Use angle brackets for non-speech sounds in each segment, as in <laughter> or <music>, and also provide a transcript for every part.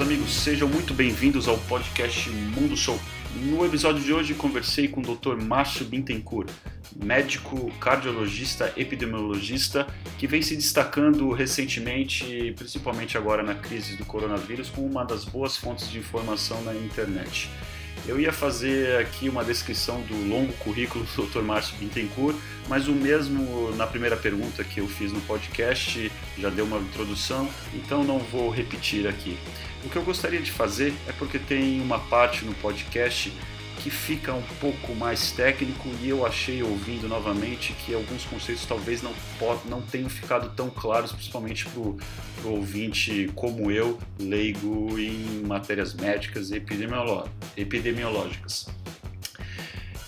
Amigos, sejam muito bem-vindos ao podcast Mundo Show. No episódio de hoje, conversei com o Dr. Márcio Bintencourt, médico cardiologista epidemiologista que vem se destacando recentemente, principalmente agora na crise do coronavírus, como uma das boas fontes de informação na internet. Eu ia fazer aqui uma descrição do longo currículo do Dr. Márcio Bittencourt, mas o mesmo na primeira pergunta que eu fiz no podcast já deu uma introdução, então não vou repetir aqui. O que eu gostaria de fazer é porque tem uma parte no podcast que fica um pouco mais técnico e eu achei ouvindo novamente que alguns conceitos talvez não, não tenham ficado tão claros, principalmente para o ouvinte como eu, leigo em matérias médicas e epidemiológicas.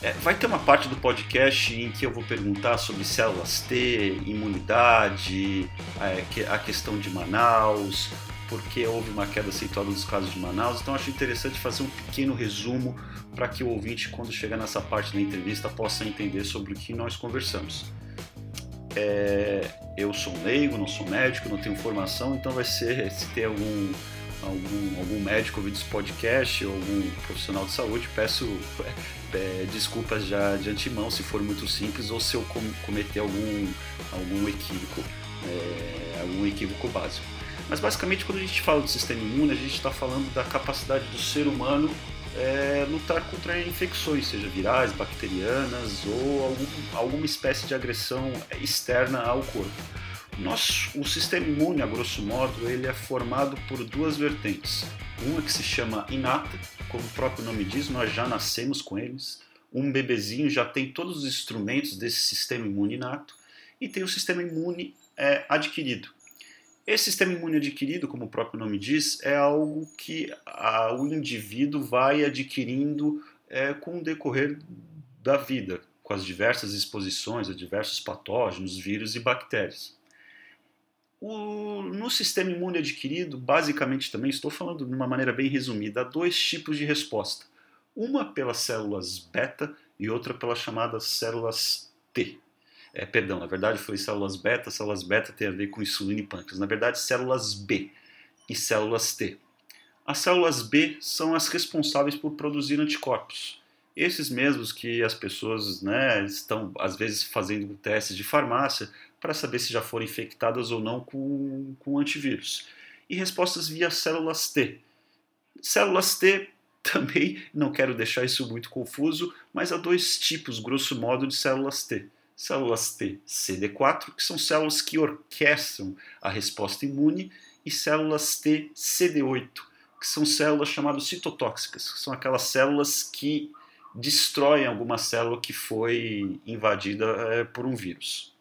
É, vai ter uma parte do podcast em que eu vou perguntar sobre células T, imunidade, é, a questão de Manaus, porque houve uma queda acentuada nos casos de Manaus. Então acho interessante fazer um pequeno resumo para que o ouvinte, quando chegar nessa parte da entrevista, possa entender sobre o que nós conversamos. É, eu sou leigo, não sou médico, não tenho formação, então vai ser se ter algum algum, algum médico ouvindo esse podcast ou algum profissional de saúde, peço <laughs> é, desculpas já de antemão se for muito simples ou se eu cometer algum, algum equívoco, é, algum equívoco básico. Mas basicamente, quando a gente fala do sistema imune, a gente está falando da capacidade do ser humano é, lutar contra infecções, seja virais, bacterianas ou algum, alguma espécie de agressão externa ao corpo. Nosso, o sistema imune, a grosso modo, ele é formado por duas vertentes. Uma que se chama inata, como o próprio nome diz, nós já nascemos com eles. Um bebezinho já tem todos os instrumentos desse sistema imune inato. E tem o sistema imune é, adquirido, esse sistema imune adquirido, como o próprio nome diz, é algo que a, o indivíduo vai adquirindo é, com o decorrer da vida, com as diversas exposições a diversos patógenos, vírus e bactérias. O, no sistema imune adquirido, basicamente também, estou falando de uma maneira bem resumida, há dois tipos de resposta. Uma pelas células beta e outra pelas chamadas células T. É, perdão, na verdade foi células beta, células beta tem a ver com insulina e pâncreas. Na verdade, células B e células T. As células B são as responsáveis por produzir anticorpos. Esses mesmos que as pessoas né, estão, às vezes, fazendo testes de farmácia para saber se já foram infectadas ou não com, com antivírus. E respostas via células T. Células T <laughs> também, não quero deixar isso muito confuso, mas há dois tipos, grosso modo, de células T células T CD4, que são células que orquestram a resposta imune, e células T CD8, que são células chamadas citotóxicas, que são aquelas células que destroem alguma célula que foi invadida é, por um vírus.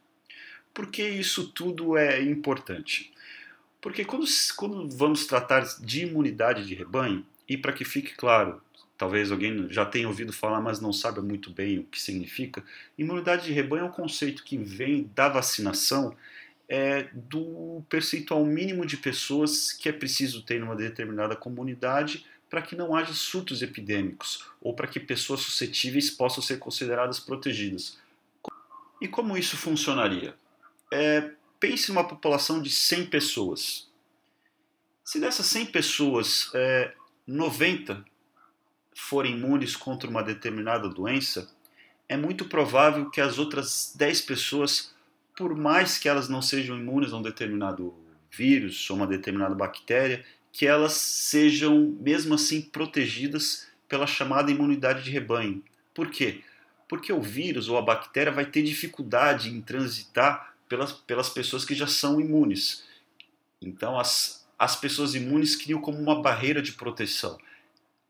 Por que isso tudo é importante? Porque quando, quando vamos tratar de imunidade de rebanho, e para que fique claro, talvez alguém já tenha ouvido falar, mas não sabe muito bem o que significa. Imunidade de rebanho é um conceito que vem da vacinação é, do percentual mínimo de pessoas que é preciso ter numa determinada comunidade para que não haja surtos epidêmicos ou para que pessoas suscetíveis possam ser consideradas protegidas. E como isso funcionaria? É, pense numa população de 100 pessoas. Se dessas 100 pessoas, é, 90 forem imunes contra uma determinada doença, é muito provável que as outras 10 pessoas, por mais que elas não sejam imunes a um determinado vírus ou uma determinada bactéria, que elas sejam mesmo assim protegidas pela chamada imunidade de rebanho. Por quê? Porque o vírus ou a bactéria vai ter dificuldade em transitar pelas, pelas pessoas que já são imunes. Então, as, as pessoas imunes criam como uma barreira de proteção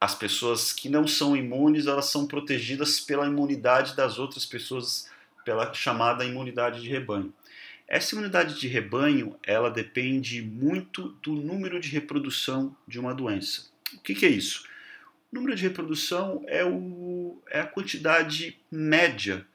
as pessoas que não são imunes, elas são protegidas pela imunidade das outras pessoas, pela chamada imunidade de rebanho. Essa imunidade de rebanho, ela depende muito do número de reprodução de uma doença. O que, que é isso? O número de reprodução é, o, é a quantidade média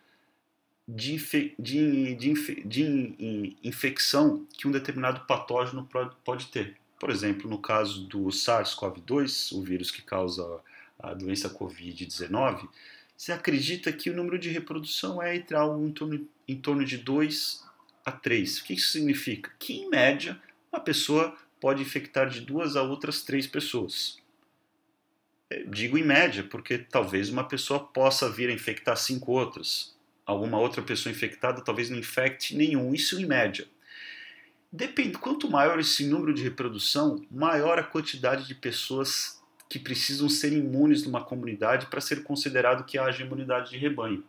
de, infe, de, de, de infecção que um determinado patógeno pode ter. Por exemplo, no caso do SARS-CoV-2, o vírus que causa a doença Covid-19, se acredita que o número de reprodução é entre algo em torno, em torno de 2 a 3. O que isso significa? Que, em média, uma pessoa pode infectar de duas a outras três pessoas. É, digo em média, porque talvez uma pessoa possa vir a infectar cinco outras. Alguma outra pessoa infectada talvez não infecte nenhum, isso em média. Depende, quanto maior esse número de reprodução, maior a quantidade de pessoas que precisam ser imunes numa comunidade para ser considerado que haja imunidade de rebanho.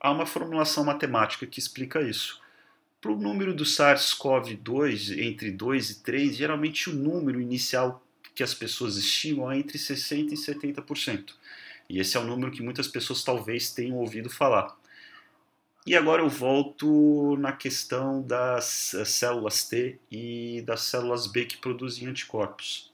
Há uma formulação matemática que explica isso. Para o número do SARS-CoV-2 entre 2 e 3, geralmente o número inicial que as pessoas estimam é entre 60% e 70%. E esse é o número que muitas pessoas talvez tenham ouvido falar. E agora eu volto na questão das eh, células T e das células B que produzem anticorpos.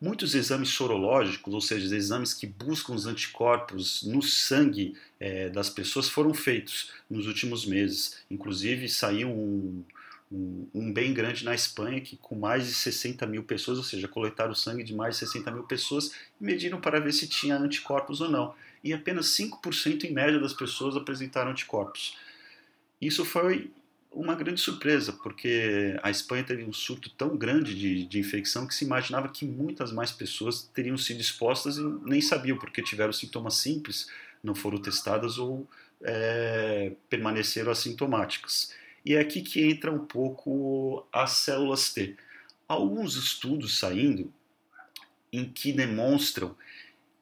Muitos exames sorológicos, ou seja, exames que buscam os anticorpos no sangue é, das pessoas, foram feitos nos últimos meses. Inclusive, saiu um, um, um, bem grande na Espanha, que com mais de 60 mil pessoas, ou seja, coletaram o sangue de mais de 60 mil pessoas e mediram para ver se tinha anticorpos ou não. E apenas 5% em média das pessoas apresentaram anticorpos. Isso foi uma grande surpresa, porque a Espanha teve um surto tão grande de, de, infecção que se imaginava que muitas mais pessoas teriam sido expostas e nem sabiam, porque tiveram sintomas simples, não foram testadas ou é, permaneceram assintomáticas. E é aqui que entra um pouco as células T. Alguns estudos saindo em que demonstram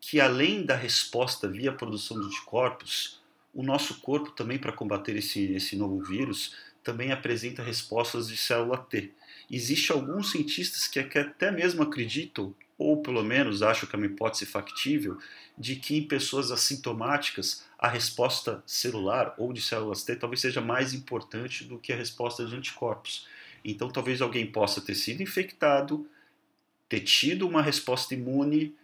que além da resposta via produção de anticorpos, o nosso corpo também para combater esse, esse novo vírus também apresenta respostas de célula T. Existem alguns cientistas que até mesmo acreditam, ou pelo menos acham que é uma hipótese factível, de que em pessoas assintomáticas a resposta celular ou de células T talvez seja mais importante do que a resposta de anticorpos. Então talvez alguém possa ter sido infectado, ter tido uma resposta imune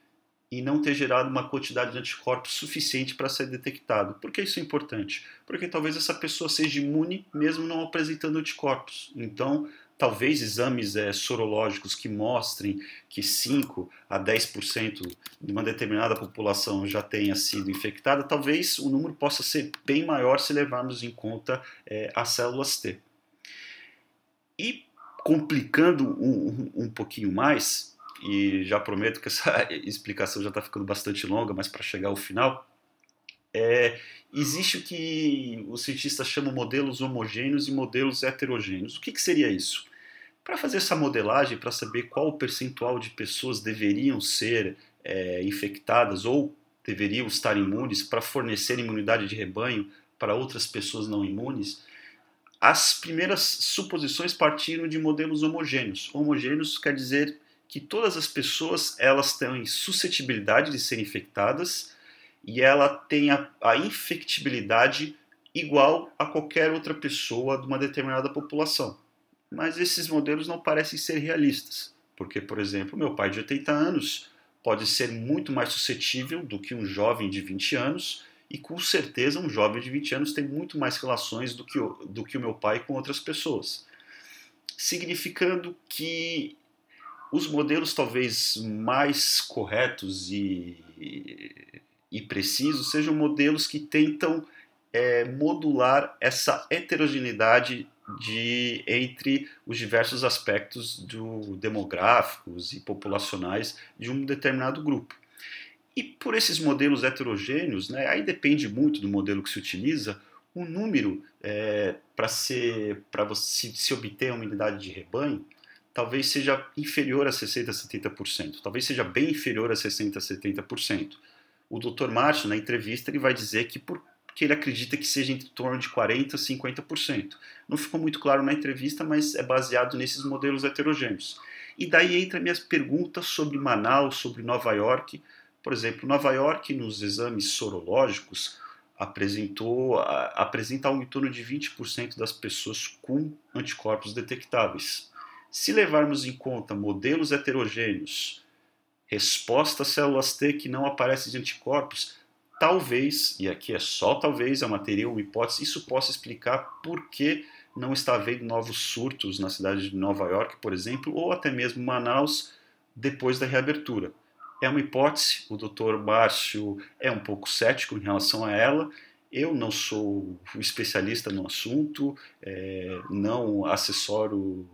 e não ter gerado uma quantidade de anticorpos suficiente para ser detectado. Por que isso é importante? Porque talvez essa pessoa seja imune mesmo não apresentando anticorpos. Então, talvez exames é, sorológicos que mostrem que 5 a 10% de uma determinada população já tenha sido infectada, talvez o número possa ser bem maior se levarmos em conta é, as células T. E complicando um, um, um pouquinho mais, e já prometo que essa <laughs> explicação já está ficando bastante longa, mas para chegar ao final, é, existe o que os cientistas chamam modelos homogêneos e modelos heterogêneos. O que, que seria isso? Para fazer essa modelagem, para saber qual o percentual de pessoas deveriam ser é, infectadas ou deveriam estar imunes para fornecer imunidade de rebanho para outras pessoas não imunes, as primeiras suposições partiram de modelos homogêneos. Homogêneos quer dizer que todas as pessoas elas têm suscetibilidade de serem infectadas e ela tem a, a infectibilidade igual a qualquer outra pessoa de uma determinada população. Mas esses modelos não parecem ser realistas, porque, por exemplo, meu pai de 80 anos pode ser muito mais suscetível do que um jovem de 20 anos, e com certeza um jovem de 20 anos tem muito mais relações do que do que o meu pai com outras pessoas. Significando que os modelos talvez mais corretos e, e precisos sejam modelos que tentam é, modular essa heterogeneidade de, entre os diversos aspectos do, demográficos e populacionais de um determinado grupo. E por esses modelos heterogêneos, né, aí depende muito do modelo que se utiliza, o número é, para se, se obter uma unidade de rebanho talvez seja inferior a 60% a 70%, talvez seja bem inferior a 60% a 70%. O Dr. Márcio, na entrevista, ele vai dizer que porque ele acredita que seja em torno de 40% a 50%. Não ficou muito claro na entrevista, mas é baseado nesses modelos heterogêneos. E daí entra minhas perguntas sobre Manaus, sobre Nova York. Por exemplo, Nova York, nos exames sorológicos, apresentou apresenta algo em torno de 20% das pessoas com anticorpos detectáveis. Se levarmos em conta modelos heterogêneos, resposta a células T que não aparecem de anticorpos, talvez, e aqui é só talvez, é uma teoria, uma hipótese, isso possa explicar por que não está havendo novos surtos na cidade de Nova York, por exemplo, ou até mesmo Manaus depois da reabertura. É uma hipótese, o Dr. Márcio é um pouco cético em relação a ela. Eu não sou especialista no assunto, é, não assessoro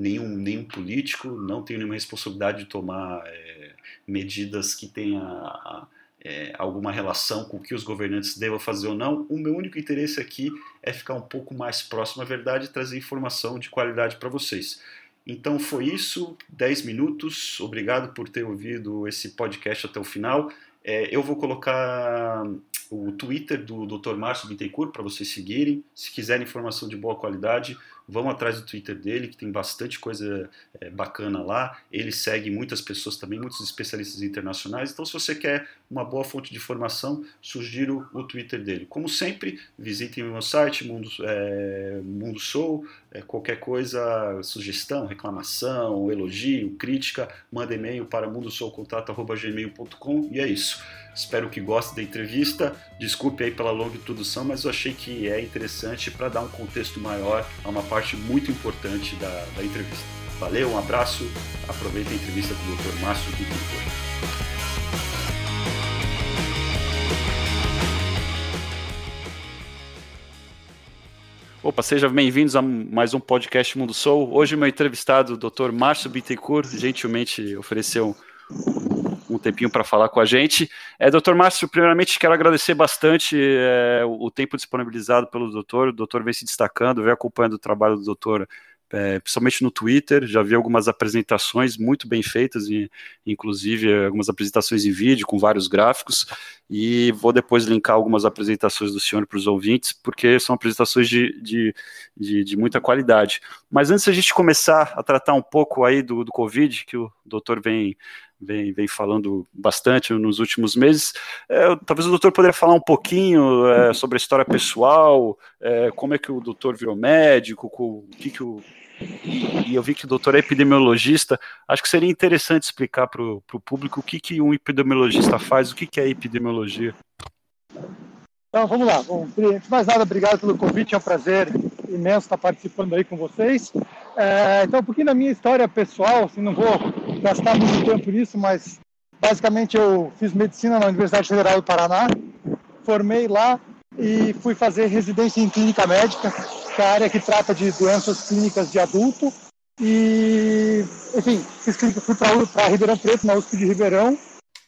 nenhum, nenhum político, não tenho nenhuma responsabilidade de tomar é, medidas que tenha é, alguma relação com o que os governantes devam fazer ou não. O meu único interesse aqui é ficar um pouco mais próximo à verdade e trazer informação de qualidade para vocês. Então foi isso, 10 minutos. Obrigado por ter ouvido esse podcast até o final. É, eu vou colocar o Twitter do Dr. Márcio Bittencourt para vocês seguirem. Se quiserem informação de boa qualidade, vão atrás do Twitter dele, que tem bastante coisa é, bacana lá. Ele segue muitas pessoas também, muitos especialistas internacionais. Então, se você quer uma boa fonte de informação, sugiro o Twitter dele. Como sempre, visitem o meu site, Mundo, é, Mundo Soul. É, qualquer coisa, sugestão, reclamação, elogio, crítica, manda e-mail para mundosoulcontato.gmail.com e é isso. Espero que gostem da entrevista. Desculpe aí pela longa introdução, mas eu achei que é interessante para dar um contexto maior a uma parte muito importante da, da entrevista. Valeu, um abraço, aproveita a entrevista com o Dr. Márcio Bittencourt. Opa, sejam bem-vindos a mais um podcast Mundo Soul. Hoje meu entrevistado, o Dr. Márcio Bittencourt, gentilmente ofereceu um tempinho para falar com a gente. É, doutor Márcio, primeiramente quero agradecer bastante é, o tempo disponibilizado pelo doutor. O doutor vem se destacando, vem acompanhando o trabalho do doutor é, principalmente no Twitter, já vi algumas apresentações muito bem feitas, e, inclusive algumas apresentações em vídeo com vários gráficos, e vou depois linkar algumas apresentações do senhor para os ouvintes, porque são apresentações de, de, de, de, muita qualidade. Mas antes a gente começar a tratar um pouco aí do, do Covid, que o doutor vem vem, vem falando bastante nos últimos meses. É, talvez o doutor poderia falar um pouquinho é, sobre a história pessoal, é, como é que o doutor virou médico, o que, que o. E eu vi que o doutor é epidemiologista. Acho que seria interessante explicar para o público o que, que um epidemiologista faz, o que, que é epidemiologia. Então, vamos lá. Bom, antes de mais nada, obrigado pelo convite. É um prazer imenso estar participando aí com vocês. É, então, um pouquinho da minha história pessoal, assim, não vou gastar muito tempo nisso, mas basicamente eu fiz medicina na Universidade Federal do Paraná, formei lá e fui fazer residência em clínica médica, que é a área que trata de doenças clínicas de adulto. E, enfim, fiz clínica, fui para Ribeirão Preto, na USP de Ribeirão,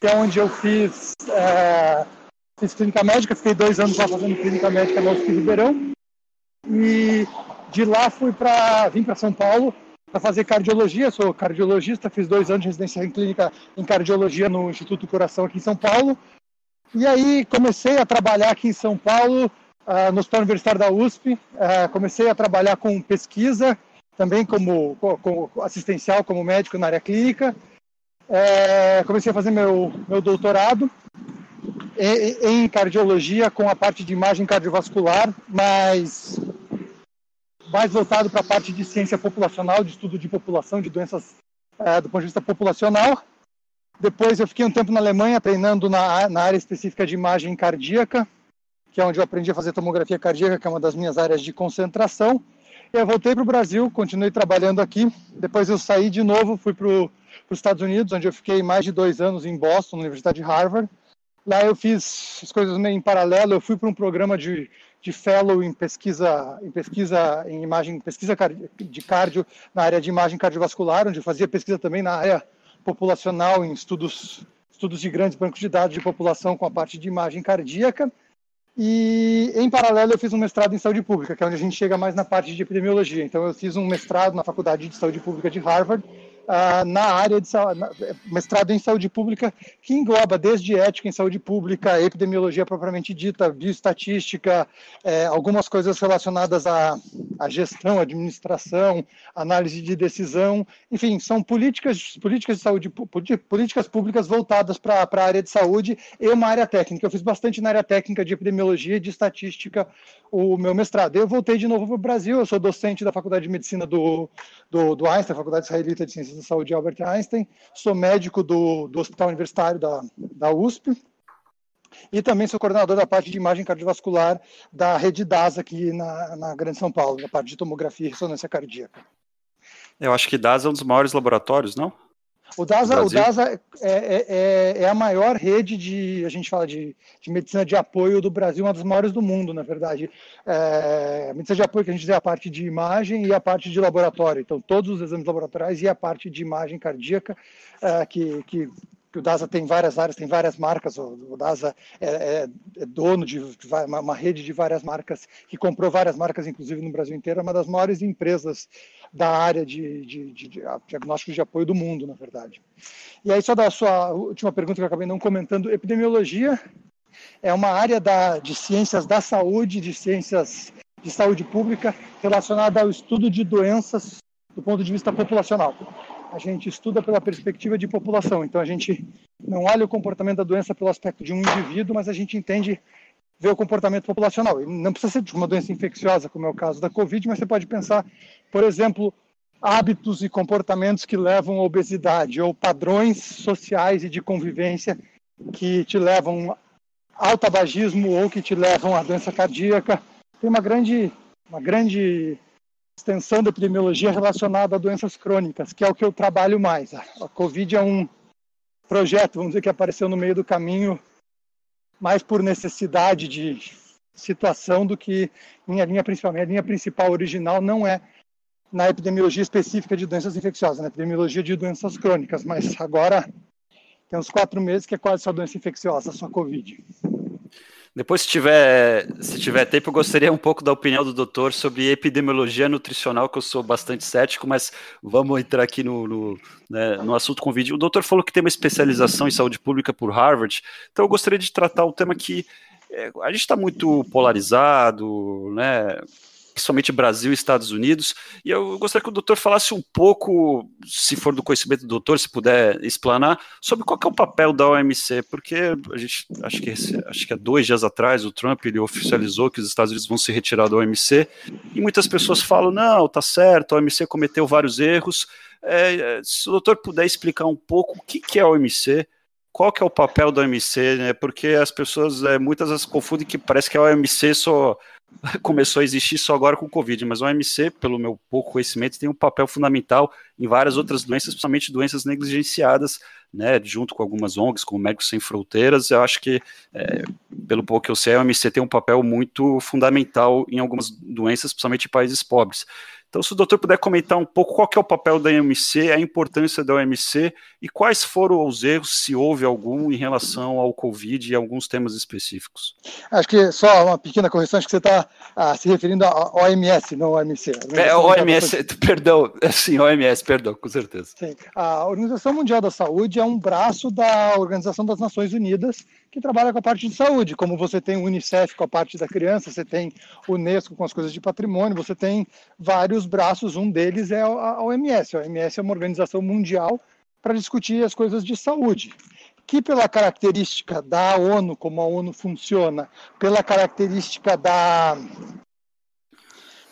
que é onde eu fiz, é, fiz clínica médica, fiquei dois anos lá fazendo clínica médica na USP de Ribeirão. E de lá fui para vim para São Paulo para fazer cardiologia. Sou cardiologista, fiz dois anos de residência em clínica em cardiologia no Instituto Coração aqui em São Paulo. E aí comecei a trabalhar aqui em São Paulo, uh, no Hospital Universitário da USP. Uh, comecei a trabalhar com pesquisa, também como, como, assistencial, como médico na área clínica. Uh, comecei a fazer meu, meu doutorado em, em cardiologia com a parte de imagem cardiovascular, mas mais voltado para a parte de ciência populacional, de estudo de população, de doenças é, do ponto de vista populacional. Depois eu fiquei um tempo na Alemanha treinando na, na área específica de imagem cardíaca, que é onde eu aprendi a fazer tomografia cardíaca, que é uma das minhas áreas de concentração. E eu voltei para o Brasil, continuei trabalhando aqui. Depois eu saí de novo, fui para os Estados Unidos, onde eu fiquei mais de dois anos em Boston, na Universidade de Harvard. Lá eu fiz as coisas meio em paralelo. Eu fui para um programa de de fellow em pesquisa em pesquisa em imagem pesquisa de cardio na área de imagem cardiovascular onde eu fazia pesquisa também na área populacional em estudos estudos de grandes bancos de dados de população com a parte de imagem cardíaca. E em paralelo eu fiz um mestrado em saúde pública que é onde a gente chega mais na parte de epidemiologia. Então eu fiz um mestrado na faculdade de saúde pública de Harvard ah, na área de na, mestrado em saúde pública, que engloba desde ética em saúde pública, epidemiologia propriamente dita, bioestatística, é, algumas coisas relacionadas à, à, gestão, administração, análise de decisão, enfim, são políticas, políticas de saúde, políticas públicas voltadas para a área de saúde e uma área técnica. Eu fiz bastante na área técnica de epidemiologia e de estatística o meu mestrado. Eu voltei de novo para o Brasil, eu sou docente da Faculdade de Medicina do, do, do Einstein, Faculdade Israelita de Ciências Da Saúde Albert Einstein, sou médico do, do Hospital Universitário da, da USP e também sou coordenador da parte de imagem cardiovascular da rede DAS aqui na, na Grande São Paulo, na parte de tomografia e ressonância cardíaca. Eu acho que DAS é um dos maiores laboratórios, não? O DASA, o DASA é, é, é, é, a maior rede de, a gente fala de, de, medicina de apoio do Brasil, uma das maiores do mundo, na verdade. É, a medicina de apoio que a gente diz é a parte de imagem e a parte de laboratório. Então, todos os exames laboratoriais e a parte de imagem cardíaca, é, que, que que o DASA tem várias áreas, tem várias marcas, o, DASA é, é, é dono de uma, uma, rede de várias marcas, que comprou várias marcas, inclusive no Brasil inteiro, é uma das maiores empresas da área de, de, de, de diagnósticos de apoio do mundo, na verdade. E aí, só da sua última pergunta que eu acabei não comentando, epidemiologia é uma área da, de ciências da saúde, de ciências de saúde pública, relacionada ao estudo de doenças do ponto de vista populacional a gente estuda pela perspectiva de população. Então a gente não olha o comportamento da doença pelo aspecto de um indivíduo, mas a gente entende ver o comportamento populacional. E não precisa ser de uma doença infecciosa, como é o caso da Covid, mas você pode pensar, por exemplo, hábitos e comportamentos que levam à obesidade ou padrões sociais e de convivência que te levam ao tabagismo ou que te levam à doença cardíaca. Tem uma grande, uma grande extensão da epidemiologia relacionada a doenças crônicas, que é o que eu trabalho mais. A Covid é um projeto, vamos dizer, que apareceu no meio do caminho, mais por necessidade de situação do que minha linha principal. Minha linha principal original não é na epidemiologia específica de doenças infecciosas, na epidemiologia de doenças crônicas, mas agora tem uns quatro meses que é quase só doença infecciosa, só Covid. Depois, se tiver, se tiver tempo, eu gostaria um pouco da opinião do doutor sobre epidemiologia nutricional, que eu sou bastante cético, mas vamos entrar aqui no, no, né, no assunto com vídeo. O doutor falou que tem uma especialização em saúde pública por Harvard, então eu gostaria de tratar um tema que é, a gente está muito polarizado, né? Principalmente Brasil e Estados Unidos. E eu gostaria que o doutor falasse um pouco, se for do conhecimento do doutor, se puder explanar, sobre qual é o papel da OMC, porque a gente acho que acho que há dois dias atrás o Trump ele oficializou que os Estados Unidos vão se retirar da OMC e muitas pessoas falam não, tá certo, a OMC cometeu vários erros. É, se o doutor puder explicar um pouco o que, que é a OMC, qual que é o papel da OMC, né? Porque as pessoas, é, muitas vezes confundem que parece que a OMC só <laughs> começou a existir só agora com o Covid, mas o OMC, pelo meu pouco conhecimento, tem um papel fundamental em várias outras doenças, principalmente doenças negligenciadas, né, junto com algumas ONGs, como Médicos Sem Fronteiras, eu acho que, é, pelo pouco que eu sei, a OMC tem um papel muito fundamental em algumas doenças, principalmente em países pobres. Então, se o doutor puder comentar um pouco qual é o papel da OMC, a importância da OMC e quais foram os erros, se houve algum, em relação ao Covid e alguns temas específicos. Acho que só uma pequena correção, acho que você está ah, se referindo à OMS, não OMC. É, OMS, <laughs> perdão, sim, OMS, perdão, com certeza. Sim. A Organização Mundial da Saúde é um braço da Organização das Nações Unidas que trabalha com a parte de saúde, como você tem o Unicef com a parte da criança, você tem o Unesco com as coisas de patrimônio, você tem vários braços, um deles é a OMS. A OMS é uma organização mundial para discutir as coisas de saúde que pela característica da ONU, como a ONU funciona, pela característica da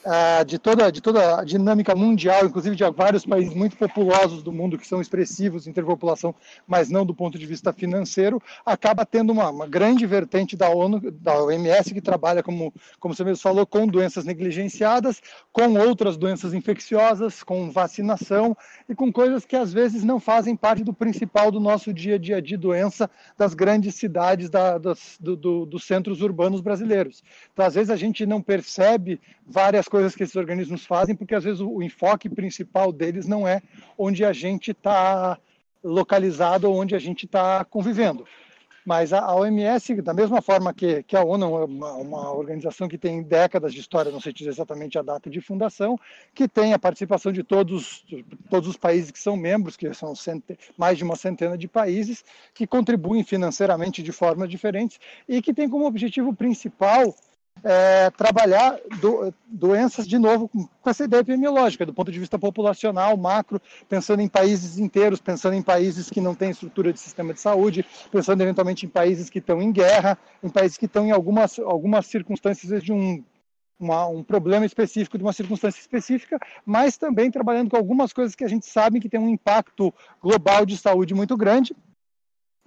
uh, de, toda, de toda a dinâmica mundial, inclusive de vários países muito populosos do mundo que são expressivos em população, mas não do ponto de vista financeiro, acaba tendo uma, uma grande vertente da ONU, da OMS, que trabalha, como, como você mesmo falou, com doenças negligenciadas, com outras doenças infecciosas, com vacinação e com coisas que às vezes não fazem parte do principal do nosso dia a dia de doença das grandes cidades da, das, do, do, dos centros urbanos brasileiros. Então, às vezes a gente não percebe várias coisas que esses organismos fazem, porque às vezes o, enfoque principal deles não é onde a gente está localizado ou onde a gente está convivendo. Mas a OMS, da mesma forma que, que a ONU, é uma, uma, organização que tem décadas de história, não sei dizer exatamente a data de fundação, que tem a participação de todos, todos os países que são membros, que são mais de uma centena de países, que contribuem financeiramente de formas diferentes e que tem como objetivo principal é, trabalhar do, doenças de novo com essa ideia epidemiológica, do ponto de vista populacional, macro, pensando em países inteiros, pensando em países que não têm estrutura de sistema de saúde, pensando eventualmente em países que estão em guerra, em países que estão em algumas, algumas circunstâncias de um, uma, um problema específico, de uma circunstância específica, mas também trabalhando com algumas coisas que a gente sabe que tem um impacto global de saúde muito grande,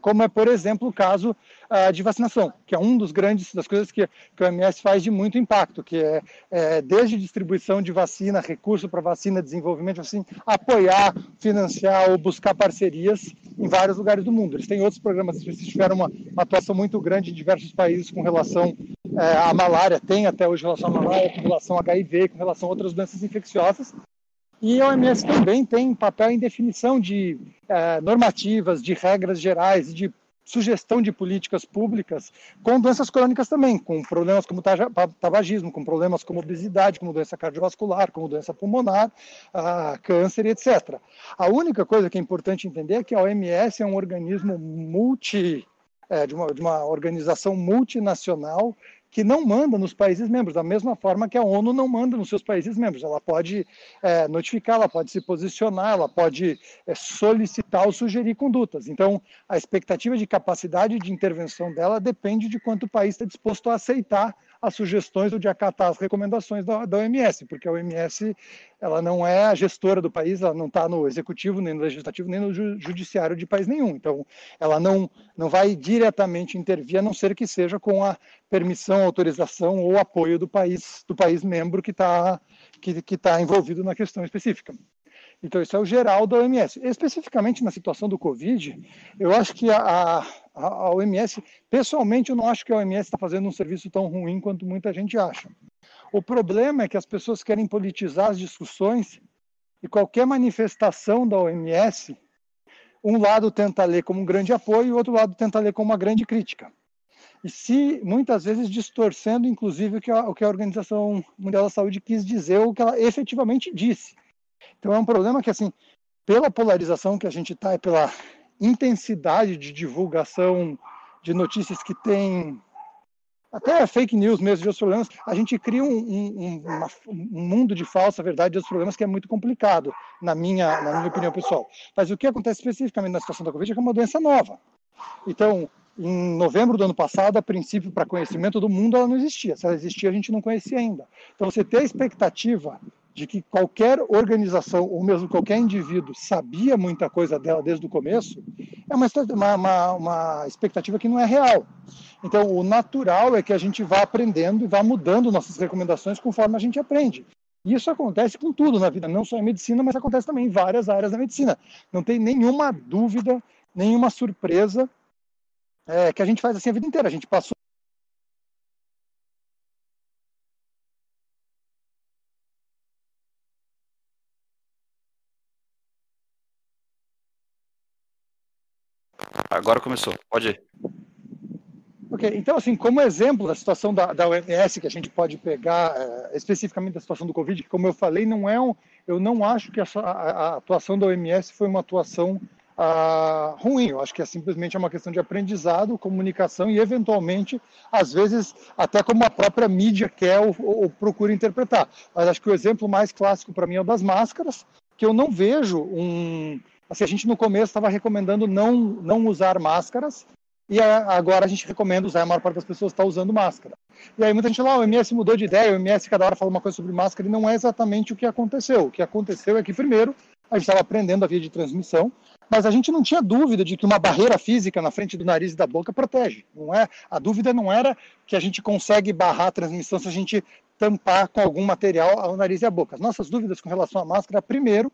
como é, por exemplo, o caso uh, de vacinação, que é um dos grandes das coisas que, que o OMS faz de muito impacto, que é, é desde distribuição de vacina, recurso para vacina, desenvolvimento, assim, apoiar, financiar ou buscar parcerias em vários lugares do mundo. Eles têm outros programas, eles tiveram uma, uma atuação muito grande em diversos países com relação é, à malária, tem até hoje relação à malária, com relação a HIV, com relação a outras doenças infecciosas, e a OMS também tem papel em definição de é, normativas, de regras gerais, de sugestão de políticas públicas com doenças crônicas também, com problemas como tabagismo, com problemas como obesidade, como doença cardiovascular, como doença pulmonar, uh, câncer, etc. A única coisa que é importante entender é que a OMS é um organismo multi, é, de, uma, de uma organização multinacional que não manda nos países membros, da mesma forma que a ONU não manda nos seus países membros. Ela pode é, notificar, ela pode se posicionar, ela pode é, solicitar ou sugerir condutas. Então, a expectativa de capacidade de intervenção dela depende de quanto o país está disposto a aceitar as sugestões ou de acatar as recomendações da, da OMS, porque a OMS ela não é a gestora do país, ela não está no executivo, nem no legislativo, nem no judiciário de país nenhum. Então, ela não, não vai diretamente intervir, a não ser que seja com a permissão, autorização ou apoio do país, do país membro que está que, que tá envolvido na questão específica. Então, isso é o geral da OMS. Especificamente na situação do Covid, eu acho que a, a, a OMS, pessoalmente, eu não acho que a OMS está fazendo um serviço tão ruim quanto muita gente acha. O problema é que as pessoas querem politizar as discussões e qualquer manifestação da OMS, um lado tenta ler como um grande apoio e o outro lado tenta ler como uma grande crítica. E se muitas vezes distorcendo, inclusive, o que a, o que a Organização Mundial da Saúde quis dizer, ou o que ela efetivamente disse. Então é um problema que, assim, pela polarização que a gente está e pela intensidade de divulgação de notícias que tem até fake news mesmo de outros problemas, a gente cria um, um, uma, um, mundo de falsa verdade de outros problemas que é muito complicado, na minha, na minha opinião pessoal. Mas o que acontece especificamente na situação da Covid é que é uma doença nova. Então, em novembro do ano passado, a princípio, para conhecimento do mundo, ela não existia. Se ela existia, a gente não conhecia ainda. Então, você ter a expectativa de que qualquer organização ou mesmo qualquer indivíduo sabia muita coisa dela desde o começo, é uma, uma, uma, expectativa que não é real. Então, o natural é que a gente vá aprendendo e vá mudando nossas recomendações conforme a gente aprende. E isso acontece com tudo na vida, não só em medicina, mas acontece também em várias áreas da medicina. Não tem nenhuma dúvida, nenhuma surpresa é, que a gente faz assim a vida inteira. A gente passou Agora começou, pode ir. Ok, então, assim, como exemplo da situação da, da OMS, que a gente pode pegar é, especificamente da situação do Covid, que, como eu falei, não é um, eu não acho que a, a, a atuação da OMS foi uma atuação ah, ruim. Eu acho que é simplesmente uma questão de aprendizado, comunicação e, eventualmente, às vezes, até como a própria mídia quer ou, ou procura interpretar. Mas acho que o exemplo mais clássico para mim é o das máscaras, que eu não vejo um, Assim, a gente no começo estava recomendando não, não usar máscaras, e agora a gente recomenda usar, a maior parte das pessoas está usando máscara. E aí muita gente lá, o MS mudou de ideia, o MS cada hora fala uma coisa sobre máscara, e não é exatamente o que aconteceu. O que aconteceu é que, primeiro, a gente estava aprendendo a via de transmissão, mas a gente não tinha dúvida de que uma barreira física na frente do nariz e da boca protege. Não é? A dúvida não era que a gente consegue barrar a transmissão se a gente tampar com algum material o nariz e a boca. As nossas dúvidas com relação à máscara, primeiro,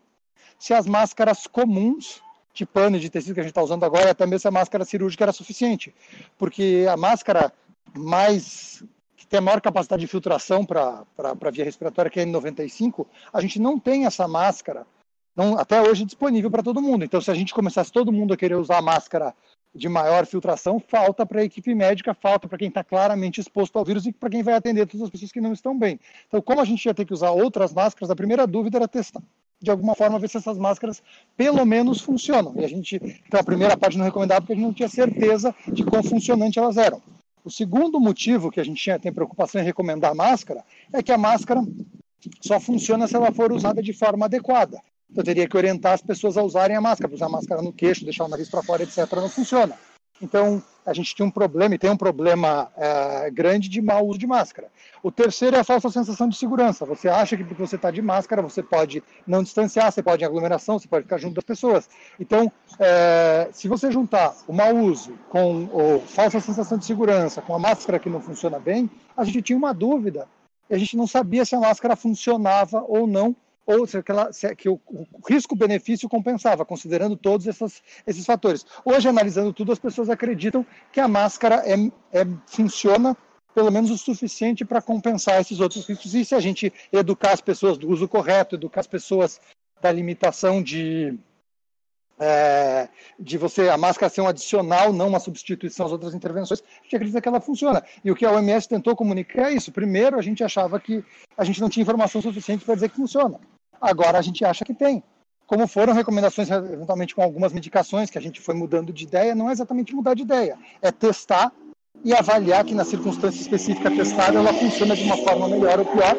se as máscaras comuns de pano e de tecido que a gente está usando agora, até mesmo se a máscara cirúrgica era suficiente. Porque a máscara mais que tem a maior capacidade de filtração para a via respiratória, que é a N95, a gente não tem essa máscara não, até hoje disponível para todo mundo. Então, se a gente começasse todo mundo a querer usar a máscara de maior filtração, falta para a equipe médica, falta para quem está claramente exposto ao vírus e para quem vai atender todas as pessoas que não estão bem. Então, como a gente ia ter que usar outras máscaras, a primeira dúvida era testar de alguma forma ver se essas máscaras pelo menos funcionam. E a gente, então a primeira parte não recomendava porque a gente não tinha certeza de quão funcionante elas eram. O segundo motivo que a gente tinha, tem preocupação em recomendar máscara é que a máscara só funciona se ela for usada de forma adequada. Então, eu teria que orientar as pessoas a usarem a máscara, usar a máscara no queixo, deixar o nariz para fora, etc. Não funciona. Então, a gente tinha um problema, e tem um problema é, grande de mau uso de máscara. O terceiro é a falsa sensação de segurança. Você acha que porque você está de máscara, você pode não distanciar, você pode em aglomeração, você pode ficar junto das pessoas. Então, é, se você juntar o mau uso com a falsa sensação de segurança, com a máscara que não funciona bem, a gente tinha uma dúvida. A gente não sabia se a máscara funcionava ou não ou se, aquela, se, que o, o risco-benefício compensava, considerando todos essas, esses fatores. Hoje, analisando tudo, as pessoas acreditam que a máscara é, é funciona pelo menos o suficiente para compensar esses outros riscos. E se a gente educar as pessoas do uso correto, educar as pessoas da limitação de, é, de você a máscara ser um adicional, não uma substituição às outras intervenções, a gente acredita que ela funciona. E o que a OMS tentou comunicar é isso. Primeiro, a gente achava que a gente não tinha informação suficiente para dizer que funciona. Agora a gente acha que tem. Como foram recomendações, eventualmente com algumas medicações, que a gente foi mudando de ideia, não é exatamente mudar de ideia, é testar e avaliar que na circunstância específica testada ela funciona de uma forma melhor ou pior.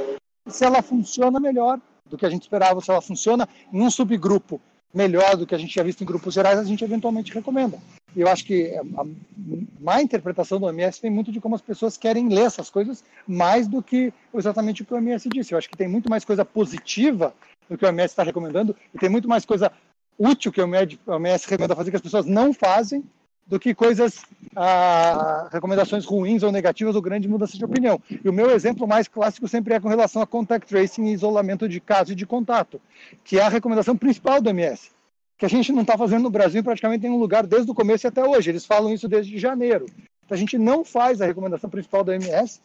Se ela funciona melhor do que a gente esperava, se ela funciona em um subgrupo melhor do que a gente tinha visto em grupos gerais, a gente eventualmente recomenda. E eu acho que a má interpretação do OMS tem muito de como as pessoas querem ler essas coisas mais do que exatamente o que o OMS disse. Eu acho que tem muito mais coisa positiva do que o OMS está recomendando e tem muito mais coisa útil que o OMS recomenda fazer que as pessoas não fazem do que coisas, ah, recomendações ruins ou negativas ou grande mudança de opinião. E o meu exemplo mais clássico sempre é com relação a contact tracing e isolamento de caso e de contato, que é a recomendação principal do MS, que a gente não está fazendo no Brasil praticamente em nenhum lugar desde o começo e até hoje. Eles falam isso desde janeiro. Então, a gente não faz a recomendação principal do MS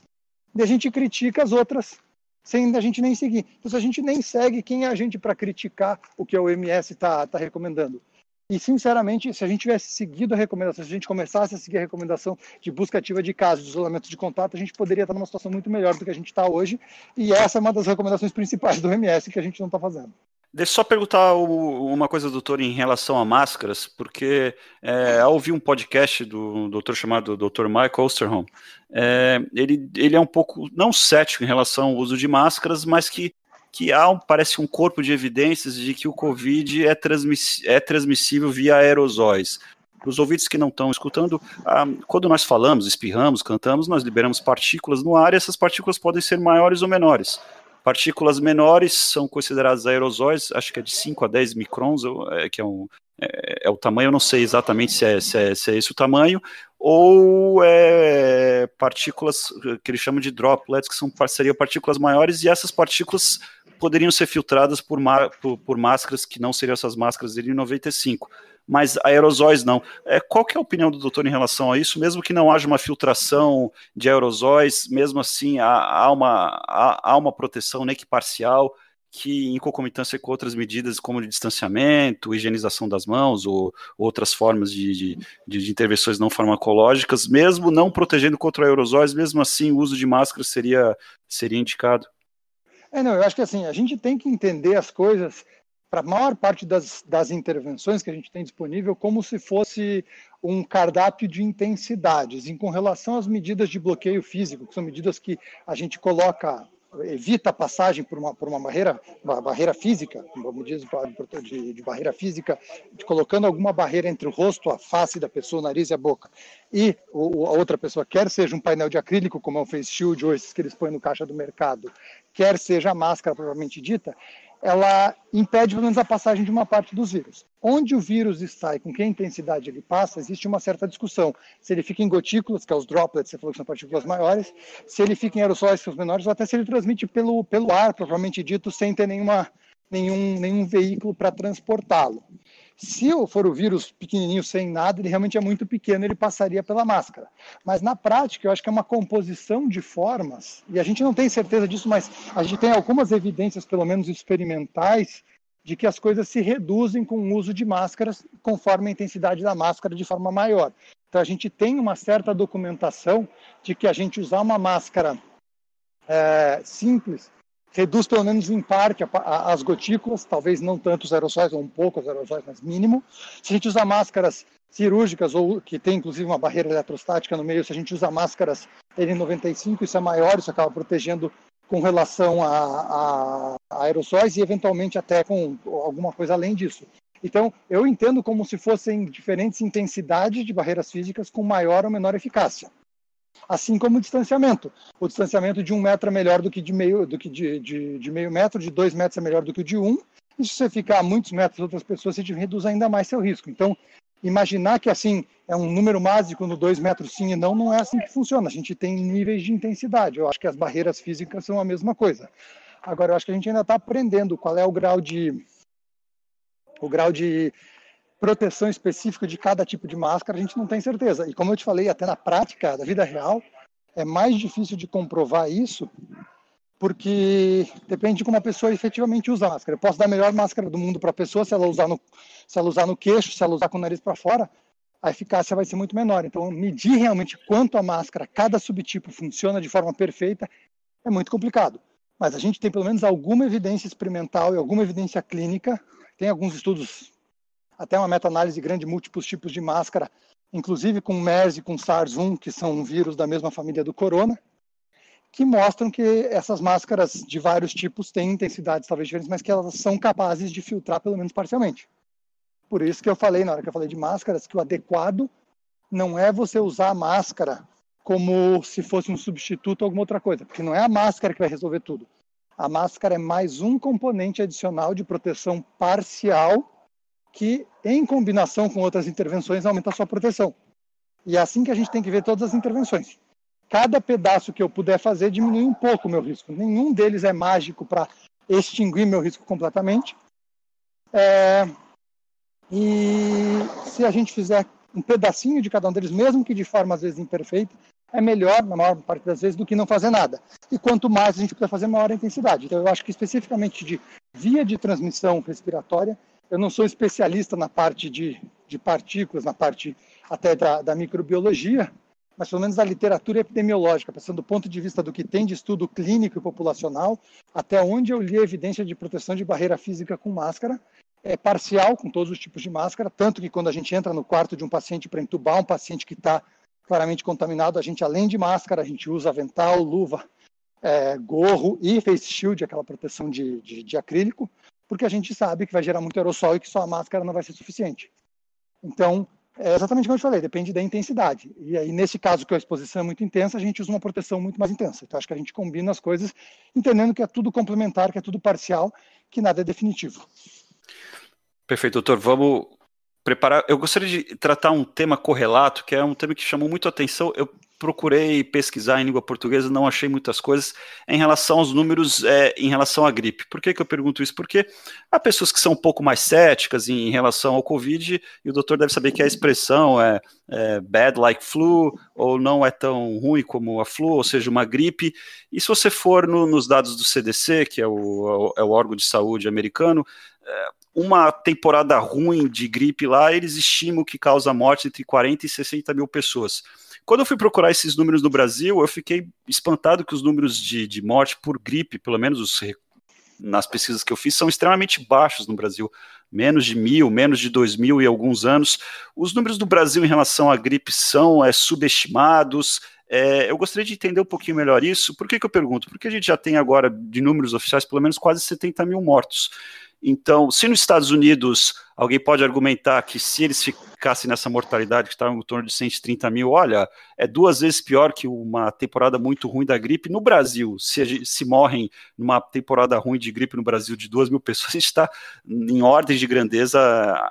e a gente critica as outras sem a gente nem seguir. Então, se a gente nem segue, quem é a gente para criticar o que a OMS está tá recomendando? E, sinceramente, se a gente tivesse seguido a recomendação, se a gente começasse a seguir a recomendação de busca ativa de casos, de isolamento de contato, a gente poderia estar numa situação muito melhor do que a gente está hoje. E essa é uma das recomendações principais do OMS que a gente não está fazendo. Deixa eu só perguntar uma coisa, doutor, em relação a máscaras, porque é, ao ouvir um podcast do doutor chamado Dr. Michael Osterholm, é, ele, ele é um pouco, não cético em relação ao uso de máscaras, mas que que há, um, parece um corpo de evidências de que o Covid é, transmiss, é transmissível via aerosóis. Para os ouvintes que não estão escutando, ah, quando nós falamos, espirramos, cantamos, nós liberamos partículas no ar e essas partículas podem ser maiores ou menores. Partículas menores são consideradas aerosóis, acho que é de 5 a 10 microns, é, que é, um, é, é, o tamanho, eu não sei exatamente se é, se é, se é esse o tamanho, ou é, partículas que eles chamam de droplets, que são seriam partículas maiores, e essas partículas poderiam ser filtradas por, por, por máscaras que não seriam essas máscaras de 95 mas aerosóis não. É, qual que é a opinião do doutor em relação a isso? Mesmo que não haja uma filtração de aerosóis, mesmo assim há, há uma, há, há, uma proteção, nem que parcial, que em concomitância com outras medidas como de distanciamento, higienização das mãos ou outras formas de, de, de intervenções não farmacológicas, mesmo não protegendo contra aerosóis, mesmo assim o uso de máscara seria, seria indicado. É, não, eu acho que assim, a gente tem que entender as coisas para a maior parte das, das intervenções que a gente tem disponível como se fosse um cardápio de intensidades. E com relação às medidas de bloqueio físico, que são medidas que a gente coloca evita a passagem por uma, por uma barreira, uma barreira física, medidas de, de barreira física, de colocando alguma barreira entre o rosto, a face da pessoa, o nariz e a boca, e o, a outra pessoa, quer seja um painel de acrílico, como é o Face Shield esses que eles põem no caixa do mercado, quer seja a máscara propriamente dita, ela impede pelo menos a passagem de uma parte dos vírus. Onde o vírus está e com que intensidade ele passa, existe uma certa discussão. Se ele fica em gotículas, que é os droplets, você falou que são partículas maiores, se ele fica em aerossóis, que são os menores, ou até se ele transmite pelo, pelo ar, propriamente dito, sem ter nenhuma, nenhum, nenhum veículo para transportá-lo. Se for o vírus pequenininho sem nada, ele realmente é muito pequeno, ele passaria pela máscara. Mas na prática, eu acho que é uma composição de formas, e a gente não tem certeza disso, mas a gente tem algumas evidências, pelo menos experimentais, de que as coisas se reduzem com o uso de máscaras conforme a intensidade da máscara de forma maior. Então a gente tem uma certa documentação de que a gente usar uma máscara é, simples reduz pelo menos em parte as gotículas, talvez não tanto os aerossóis, ou um pouco os aerossóis, mas mínimo. Se a gente usa máscaras cirúrgicas, ou que tem inclusive uma barreira eletrostática no meio, se a gente usa máscaras N95, isso é maior, isso acaba protegendo com relação a, a, a aerossóis e eventualmente até com alguma coisa além disso. Então, eu entendo como se fossem diferentes intensidades de barreiras físicas com maior ou menor eficácia. Assim como o distanciamento. O distanciamento de um metro é melhor do que de meio, do que de, de, de meio metro, de dois metros é melhor do que o de um. E se você ficar a muitos metros de outras pessoas, você reduz ainda mais seu risco. Então, imaginar que assim é um número mágico no dois metros sim e não, não é assim que funciona. A gente tem níveis de intensidade. Eu acho que as barreiras físicas são a mesma coisa. Agora, eu acho que a gente ainda está aprendendo qual é o grau de o grau de proteção específico de cada tipo de máscara, a gente não tem certeza. E como eu te falei, até na prática da vida real, é mais difícil de comprovar isso, porque depende de como a pessoa efetivamente usa a máscara. Eu posso dar a melhor máscara do mundo para a pessoa, se ela usar no, se ela usar no queixo, se ela usar com o nariz para fora, a eficácia vai ser muito menor. Então, medir realmente quanto a máscara, cada subtipo funciona de forma perfeita, é muito complicado. Mas a gente tem pelo menos alguma evidência experimental e alguma evidência clínica tem alguns estudos, até uma meta-análise grande de múltiplos tipos de máscara, inclusive com MERS e com SARS-1, que são vírus da mesma família do corona, que mostram que essas máscaras de vários tipos têm intensidades talvez diferentes, mas que elas são capazes de filtrar pelo menos parcialmente. Por isso que eu falei, na hora que eu falei de máscaras, que o adequado não é você usar a máscara como se fosse um substituto ou alguma outra coisa, porque não é a máscara que vai resolver tudo. A máscara é mais um componente adicional de proteção parcial que, em combinação com outras intervenções, aumenta a sua proteção. E é assim que a gente tem que ver todas as intervenções. Cada pedaço que eu puder fazer diminui um pouco o meu risco. Nenhum deles é mágico para extinguir meu risco completamente. É... E se a gente fizer um pedacinho de cada um deles, mesmo que de forma às vezes imperfeita, é melhor, na maior parte das vezes, do que não fazer nada. E quanto mais a gente puder fazer, maior a intensidade. Então, eu acho que especificamente de via de transmissão respiratória, eu não sou especialista na parte de, de partículas, na parte até da, da microbiologia, mas pelo menos da literatura epidemiológica, pensando do ponto de vista do que tem de estudo clínico e populacional, até onde eu li a evidência de proteção de barreira física com máscara, é parcial com todos os tipos de máscara, tanto que quando a gente entra no quarto de um paciente para entubar um paciente que está claramente contaminado, a gente, além de máscara, a gente usa avental, luva, é, gorro e face shield, aquela proteção de, de, de, acrílico, porque a gente sabe que vai gerar muito aerossol e que só a máscara não vai ser suficiente. Então, é exatamente como eu falei, depende da intensidade. E aí, nesse caso, que a exposição é muito intensa, a gente usa uma proteção muito mais intensa. Então, acho que a gente combina as coisas, entendendo que é tudo complementar, que é tudo parcial, que nada é definitivo. Perfeito, doutor. Vamos preparar. Eu gostaria de tratar um tema correlato, que é um tema que chamou muito a atenção. Eu procurei pesquisar em língua portuguesa, não achei muitas coisas em relação aos números é, em relação à gripe. Por que, que eu pergunto isso? Porque há pessoas que são um pouco mais céticas em, relação ao Covid, e o doutor deve saber que a expressão é, é bad like flu, ou não é tão ruim como a flu, ou seja, uma gripe. E se você for no, nos dados do CDC, que é o, é o órgão de saúde americano, é, uma temporada ruim de gripe lá, eles estimam que causa morte entre 40 e 60 mil pessoas. Quando eu fui procurar esses números no Brasil, eu fiquei espantado que os números de, de morte por gripe, pelo menos os, nas pesquisas que eu fiz, são extremamente baixos no Brasil. Menos de mil, menos de dois mil e alguns anos. Os números do Brasil em relação à gripe são é, subestimados. É, eu gostaria de entender um pouquinho melhor isso. Por que, que eu pergunto? Porque a gente já tem agora, de números oficiais, pelo menos quase 70 mil mortos. Então, se nos Estados Unidos alguém pode argumentar que se eles ficassem nessa mortalidade que está em torno de 130 mil, olha, é duas vezes pior que uma temporada muito ruim da gripe no Brasil. Se, se morrem numa temporada ruim de gripe no Brasil de duas mil <laughs> pessoas, a gente está em ordem de grandeza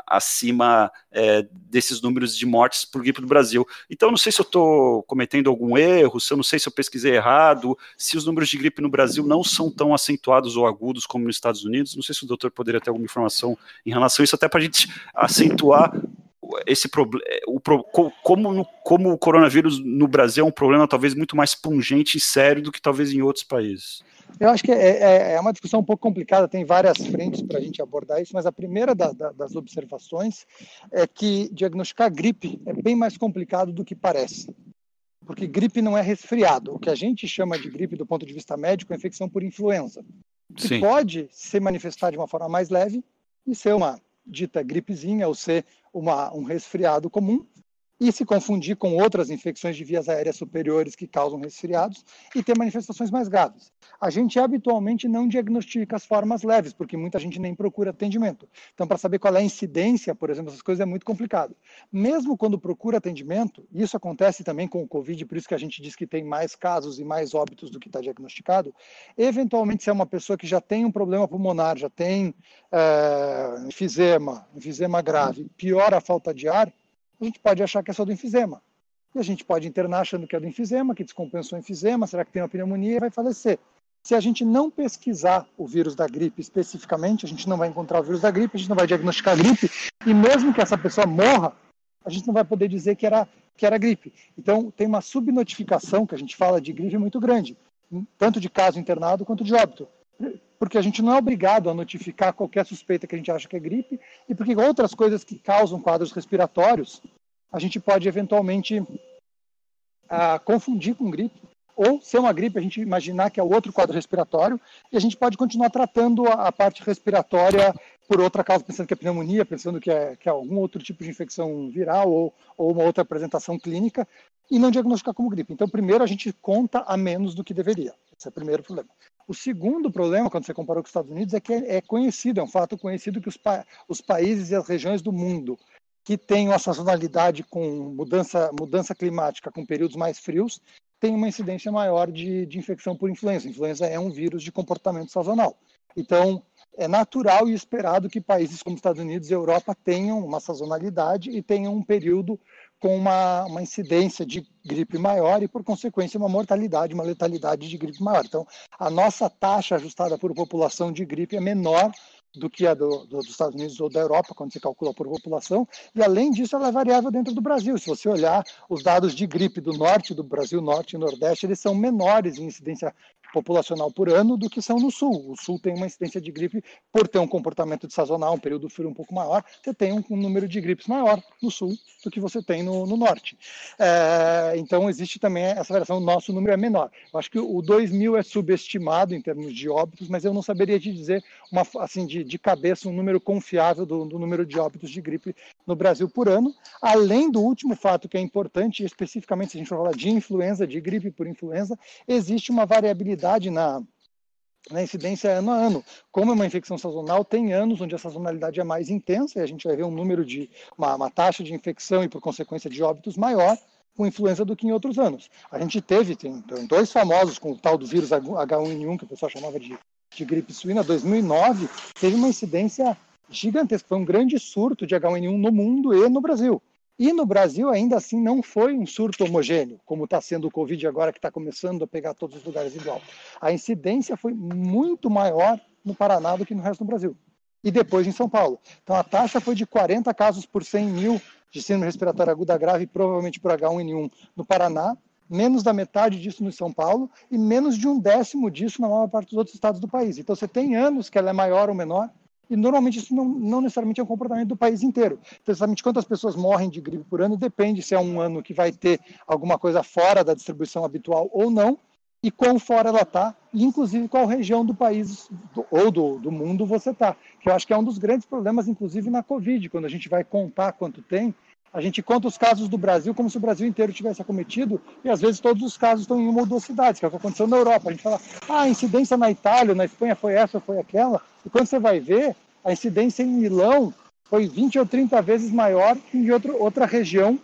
acima é, desses números de mortes por gripe no Brasil. Então, não sei se eu estou cometendo algum erro, se eu não sei se eu pesquisei errado, se os números de gripe no Brasil não são tão acentuados ou agudos como nos Estados Unidos. Não sei se o doutor poderia ter alguma informação em relação a isso, até para a gente acentuar esse problema, o, como, como o coronavírus no Brasil é um problema talvez muito mais pungente e sério do que talvez em outros países. Eu acho que é, é, é uma discussão um pouco complicada, tem várias frentes para a gente abordar isso, mas a primeira da, da, das observações é que diagnosticar gripe é bem mais complicado do que parece. Porque gripe não é resfriado. O que a gente chama de gripe do ponto de vista médico é infecção por influenza. Que Sim. pode se manifestar de uma forma mais leve e ser uma dita gripezinha ou ser uma, um resfriado comum, e se confundir com outras infecções de vias aéreas superiores que causam resfriados e ter manifestações mais graves. A gente habitualmente não diagnostica as formas leves, porque muita gente nem procura atendimento. Então, para saber qual é a incidência, por exemplo, essas coisas é muito complicado. Mesmo quando procura atendimento, isso acontece também com o Covid, por isso que a gente diz que tem mais casos e mais óbitos do que está diagnosticado. Eventualmente, se é uma pessoa que já tem um problema pulmonar, já tem é, enfisema, enfisema grave, piora a falta de ar, a gente pode achar que é só do enfisema. E a gente pode internar achando que é do enfisema, que descompensou o enfisema, será que tem uma pneumonia e vai falecer. Se a gente não pesquisar o vírus da gripe especificamente, a gente não vai encontrar o vírus da gripe, a gente não vai diagnosticar a gripe, e mesmo que essa pessoa morra, a gente não vai poder dizer que era, que era gripe. Então, tem uma subnotificação, que a gente fala de gripe, muito grande, tanto de caso internado quanto de óbito. Porque a gente não é obrigado a notificar qualquer suspeita que a gente acha que é gripe, e porque outras coisas que causam quadros respiratórios, a gente pode eventualmente ah, confundir com gripe, ou ser uma gripe, a gente imaginar que é outro quadro respiratório, e a gente pode continuar tratando a, a parte respiratória por outra causa, pensando que é pneumonia, pensando que é, que é algum outro tipo de infecção viral ou, ou uma outra apresentação clínica, e não diagnosticar como gripe. Então, primeiro, a gente conta a menos do que deveria. Esse é o primeiro problema. O segundo problema, quando você comparou com os Estados Unidos, é que é, é conhecido, é um fato conhecido que os, pa os países e as regiões do mundo que têm uma sazonalidade com mudança, mudança climática, com períodos mais frios, têm uma incidência maior de, de infecção por influenza. Influenza é um vírus de comportamento sazonal. Então, é natural e esperado que países como Estados Unidos e Europa tenham uma sazonalidade e tenham um período com uma, uma incidência de gripe maior e, por consequência, uma mortalidade, uma letalidade de gripe maior. Então, a nossa taxa ajustada por população de gripe é menor do que a do, do, dos Estados Unidos ou da Europa, quando se calcula por população, e além disso ela é variável dentro do Brasil. Se você olhar os dados de gripe do norte do Brasil, norte e nordeste, eles são menores em incidência populacional por ano do que são no sul. O sul tem uma incidência de gripe, por ter um comportamento de sazonal, um período frio um pouco maior, você tem um, um número de gripes maior no sul do que você tem no, no norte. É, então existe também essa variação, o nosso número é menor. Eu acho que o 2000 é subestimado em termos de óbitos, mas eu não saberia te dizer uma, assim de, de cabeça um número confiável do, do número de óbitos de gripe no Brasil por ano, além do último fato que é importante, especificamente se a gente falar de influenza, de gripe por influenza, existe uma variabilidade na, na incidência ano a ano. Como é uma infecção sazonal, tem anos onde a sazonalidade é mais intensa e a gente vai ver um número de uma, uma taxa de infecção e por consequência de óbitos maior com influenza do que em outros anos. A gente teve tem, dois famosos com o tal do vírus H1N1 que o pessoal chamava de, de gripe suína, 2009 teve uma incidência gigantesca, foi um grande surto de H1N1 no mundo e no Brasil. E no Brasil, ainda assim, não foi um surto homogêneo, como está sendo o Covid agora, que está começando a pegar todos os lugares igual. A incidência foi muito maior no Paraná do que no resto do Brasil. E depois em São Paulo. Então, a taxa foi de 40 casos por 100 mil de síndrome respiratória aguda grave, provavelmente por H1N1 no Paraná, menos da metade disso no São Paulo e menos de um décimo disso na maior parte dos outros estados do país. Então, você tem anos que ela é maior ou menor, e normalmente isso não, não, necessariamente é um comportamento do país inteiro. Então, quantas pessoas morrem de gripe por ano depende se é um ano que vai ter alguma coisa fora da distribuição habitual ou não, e quão fora ela está, e inclusive qual região do país ou do, do mundo você está. Que eu acho que é um dos grandes problemas, inclusive na Covid, quando a gente vai contar quanto tem, a gente conta os casos do Brasil como se o Brasil inteiro tivesse acometido, e às vezes todos os casos estão em uma ou duas cidades, que é o que aconteceu na Europa. A gente fala, ah, a incidência na Itália, na Espanha foi essa ou foi aquela, e quando você vai ver, a incidência em Milão foi 20 ou 30 vezes maior que em outro, outra região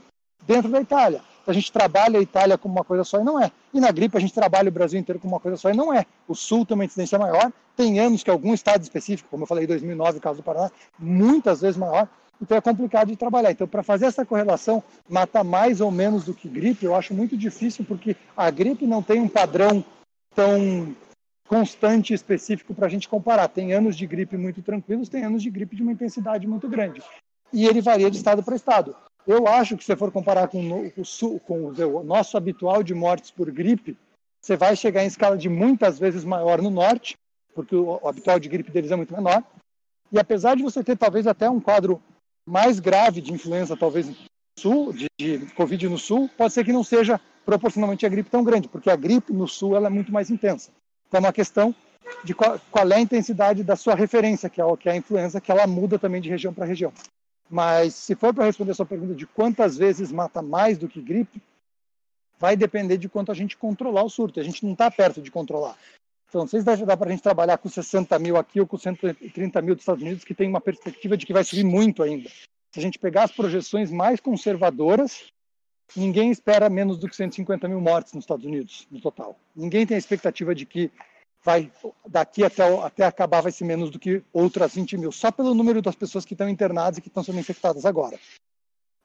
dentro da Itália. A gente trabalha a Itália como uma coisa só e não é. E na gripe a gente trabalha o Brasil inteiro como uma coisa só e não é. O Sul tem uma incidência maior, tem anos que algum estado específico, como eu falei, 2009, o caso do Paraná, muitas vezes maior, então é complicado de trabalhar. Então, para fazer essa correlação, mata mais ou menos do que gripe, eu acho muito difícil, porque a gripe não tem um padrão tão constante específico para a gente comparar. Tem anos de gripe muito tranquilos, tem anos de gripe de uma intensidade muito grande. E ele varia de estado para estado. Eu acho que se você for comparar com o, com o nosso habitual de mortes por gripe, você vai chegar em escala de muitas vezes maior no norte, porque o habitual de gripe deles é muito menor. E apesar de você ter talvez até um quadro mais grave de influenza, talvez sul, de, de, Covid no sul, pode ser que não seja proporcionalmente a gripe tão grande, porque a gripe no sul ela é muito mais intensa. Então é uma questão de qual, qual, é a intensidade da sua referência, que é, que é a influenza, que ela muda também de região para região. Mas se for para responder a sua pergunta de quantas vezes mata mais do que gripe, vai depender de quanto a gente controlar o surto. A gente não está perto de controlar. Então, não sei se dá para a gente trabalhar com 60 mil aqui ou com 130 mil dos Estados Unidos, que tem uma perspectiva de que vai subir muito ainda. Se a gente pegar as projeções mais conservadoras, ninguém espera menos do que 150 mil mortes nos Estados Unidos, no total. Ninguém tem a expectativa de que vai daqui até, até acabar vai ser menos do que outras 20 mil, só pelo número das pessoas que estão internadas e que estão sendo infectadas agora.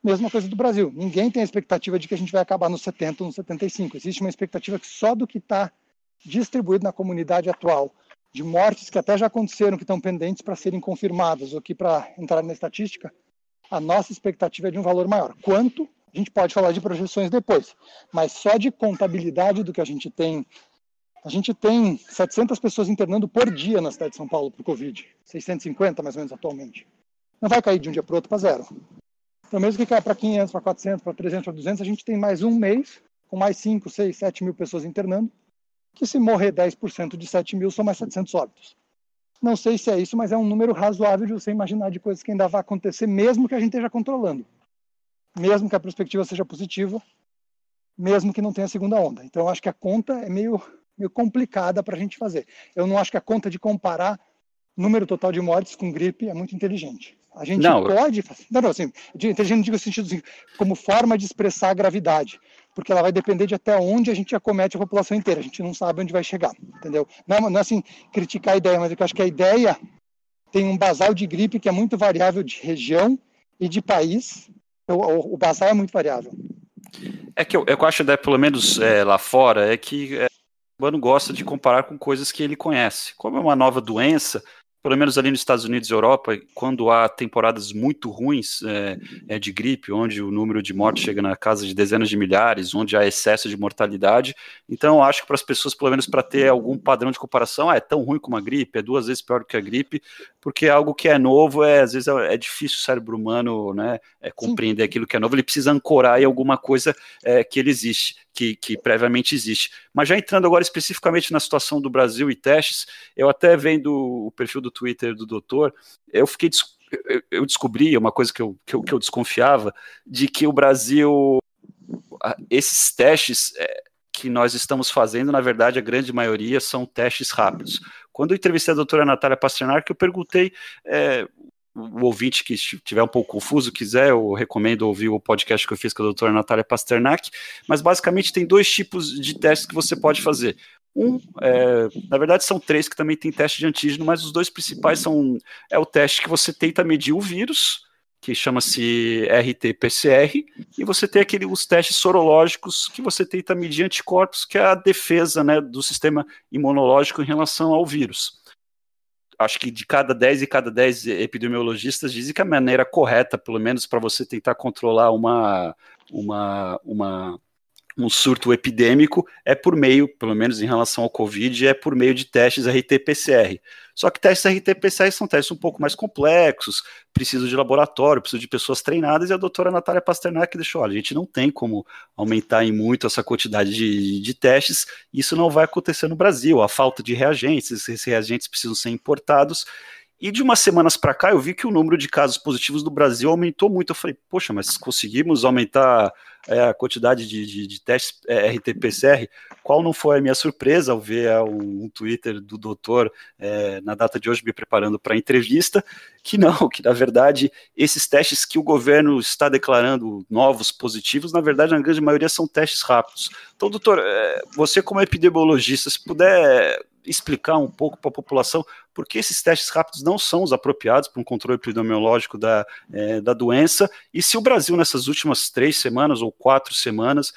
Mesma coisa do Brasil. Ninguém tem a expectativa de que a gente vai acabar nos 70 ou nos 75. Existe uma expectativa que só do que está distribuído na comunidade atual, de mortes que até já aconteceram, que estão pendentes para serem confirmadas ou que para entrar na estatística, a nossa expectativa é de um valor maior. Quanto? A gente pode falar de projeções depois, mas só de contabilidade do que a gente tem. A gente tem 700 pessoas internando por dia na cidade de São Paulo por Covid, 650 mais ou menos atualmente. Não vai cair de um dia para outro para zero. Então, mesmo que caia para 500, para 400, para 300, para 200, a gente tem mais um mês com mais 5, 6, 7 mil pessoas internando que se morrer 10% de 7 mil, são mais 700 óbitos. Não sei se é isso, mas é um número razoável de você imaginar de coisas que ainda vai acontecer, mesmo que a gente esteja controlando. Mesmo que a perspectiva seja positiva, mesmo que não tenha segunda onda. Então, eu acho que a conta é meio, meio complicada para a gente fazer. Eu não acho que a conta de comparar número total de mortes com gripe é muito inteligente. A gente não, pode. Não, não, assim, inteligente não digo no sentido assim, como forma de expressar a gravidade porque ela vai depender de até onde a gente acomete a população inteira. A gente não sabe onde vai chegar, entendeu? Não, é, não é assim criticar a ideia, mas eu acho que a ideia tem um basal de gripe que é muito variável de região e de país. O, o basal é muito variável. É que eu, eu acho, né, pelo menos é, lá fora, é que é, o humano gosta de comparar com coisas que ele conhece. Como é uma nova doença, pelo menos ali nos Estados Unidos e Europa, quando há temporadas muito ruins é, é, de gripe, onde o número de mortes chega na casa de dezenas de milhares, onde há excesso de mortalidade. Então, acho que para as pessoas, pelo menos para ter algum padrão de comparação, ah, é tão ruim como a gripe, é duas vezes pior do que a gripe, porque algo que é novo, é, às vezes é, é difícil o cérebro humano né, é, compreender Sim. aquilo que é novo, ele precisa ancorar em alguma coisa é, que ele existe que, que, previamente existe. Mas já entrando agora especificamente na situação do Brasil e testes, eu até vendo o perfil do Twitter do doutor, eu fiquei eu descobri uma coisa que eu, que eu, que eu desconfiava, de que o Brasil, esses testes é, que nós estamos fazendo, na verdade, a grande maioria são testes rápidos. Quando eu entrevistei a doutora Natália Pasternak, eu perguntei é, o ouvinte que estiver um pouco confuso, quiser, eu recomendo ouvir o podcast que eu fiz com a doutora Natália Pasternak, mas basicamente tem dois tipos de testes que você pode fazer. Um, é, na verdade são três que também tem teste de antígeno, mas os dois principais são é o teste que você tenta medir o vírus, que chama-se RT-PCR, e você tem aquele, os testes sorológicos que você tenta medir anticorpos, que é a defesa né, do sistema imunológico em relação ao vírus. Acho que de cada 10 e cada 10 epidemiologistas dizem que a maneira correta, pelo menos para você tentar controlar uma, uma, uma, um surto epidêmico, é por meio, pelo menos em relação ao Covid, é por meio de testes RT-PCR. Só que testes RT-PCR são testes um pouco mais complexos, precisam de laboratório, precisam de pessoas treinadas, e a doutora Natália Pasternak deixou, olha, a gente não tem como aumentar em muito essa quantidade de, de testes, isso não vai acontecer no Brasil, a falta de reagentes, esses reagentes precisam ser importados, e de umas semanas para cá eu vi que o número de casos positivos do Brasil aumentou muito. Eu falei, poxa, mas conseguimos aumentar é, a quantidade de, de, de testes é, RT-PCR? Qual não foi a minha surpresa ao ver é, um, um, Twitter do doutor é, na data de hoje me preparando para a entrevista? Que não, <laughs> que na verdade esses testes que o governo está declarando novos positivos, na verdade, na grande maioria são testes rápidos. Então, doutor, é, você como epidemiologista, se puder explicar um pouco para a população por que esses testes rápidos não são os apropriados para um controle epidemiológico da, é, da doença, e se o Brasil, nessas últimas três semanas ou quatro semanas,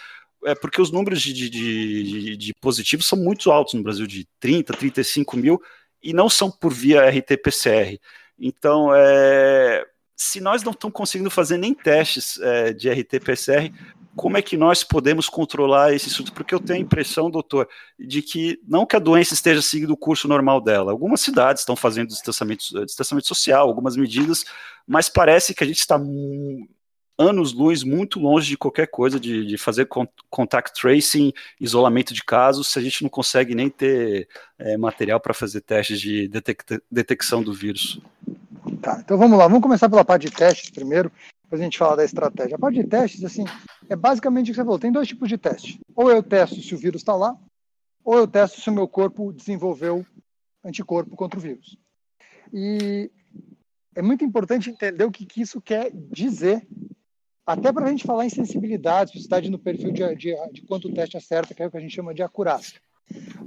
é porque os números de, de, de, de positivos são muito altos no Brasil, de 30, 35 mil, e não são por via RT-PCR. Então, é, se nós não estamos conseguindo fazer nem testes é, de RT-PCR, como é que nós podemos controlar esse surto? Porque eu tenho a impressão, doutor, de que não que a doença esteja seguindo o curso normal dela. Algumas cidades estão fazendo distanciamento, distanciamento social, algumas medidas, mas parece que a gente está anos-luz muito longe de qualquer coisa, de, de fazer contact tracing, isolamento de casos, se a gente não consegue nem ter é, material para fazer testes de detecção do vírus. Tá, então vamos lá, vamos começar pela parte de testes primeiro, depois a gente fala da estratégia. A parte de testes, assim, é basicamente o que você falou, tem dois tipos de teste. Ou eu testo se o vírus está lá, ou eu testo se o meu corpo desenvolveu anticorpo contra o vírus. E é muito importante entender o que, que isso quer dizer, até para a gente falar em sensibilidade, se no perfil de, de, de quanto o teste acerta, que é o que a gente chama de acurácia.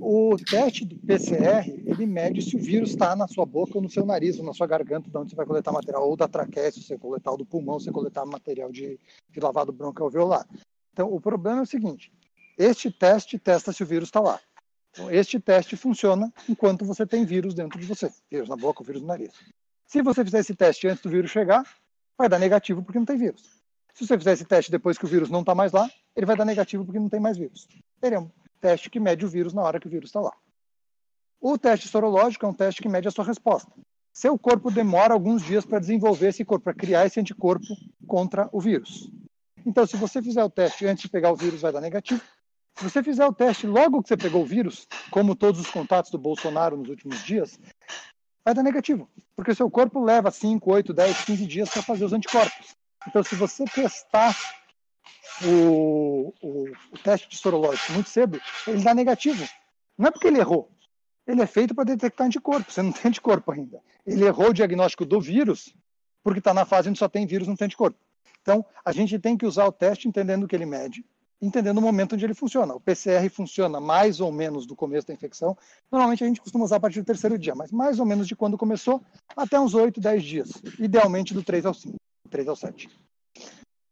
O teste do PCR, ele mede se o vírus está na sua boca ou no seu nariz ou na sua garganta, de onde você vai coletar material, ou da traqueia, se você coletar o do pulmão, se você coletar material de, de lavado broncoalveolar. Então, o problema é o seguinte, este teste testa se o vírus está lá. Então, este teste funciona enquanto você tem vírus dentro de você, vírus na boca ou vírus no nariz. Se você fizer esse teste antes do vírus chegar, vai dar negativo porque não tem vírus. Se você fizer esse teste depois que o vírus não está mais lá, ele vai dar negativo porque não tem mais vírus. Teremos teste que mede o vírus na hora que o vírus está lá. O teste sorológico é um teste que mede a sua resposta. Seu corpo demora alguns dias para desenvolver esse corpo, para criar esse anticorpo contra o vírus. Então, se você fizer o teste antes de pegar o vírus, vai dar negativo. Se você fizer o teste logo que você pegou o vírus, como todos os contatos do Bolsonaro nos últimos dias, vai dar negativo, porque seu corpo leva 5, 8, 10, 15 dias para fazer os anticorpos. Então, se você testar o, o, o teste de sorológico muito cedo, ele dá negativo. Não é porque ele errou. Ele é feito para detectar anticorpo. Você não tem anticorpo ainda. Ele errou o diagnóstico do vírus, porque está na fase onde só tem vírus, não tem anticorpo. Então, a gente tem que usar o teste entendendo o que ele mede, entendendo o momento onde ele funciona. O PCR funciona mais ou menos do começo da infecção. Normalmente a gente costuma usar a partir do terceiro dia, mas mais ou menos de quando começou até uns 8, 10 dias. Idealmente do 3 ao 5, 3 ao 7.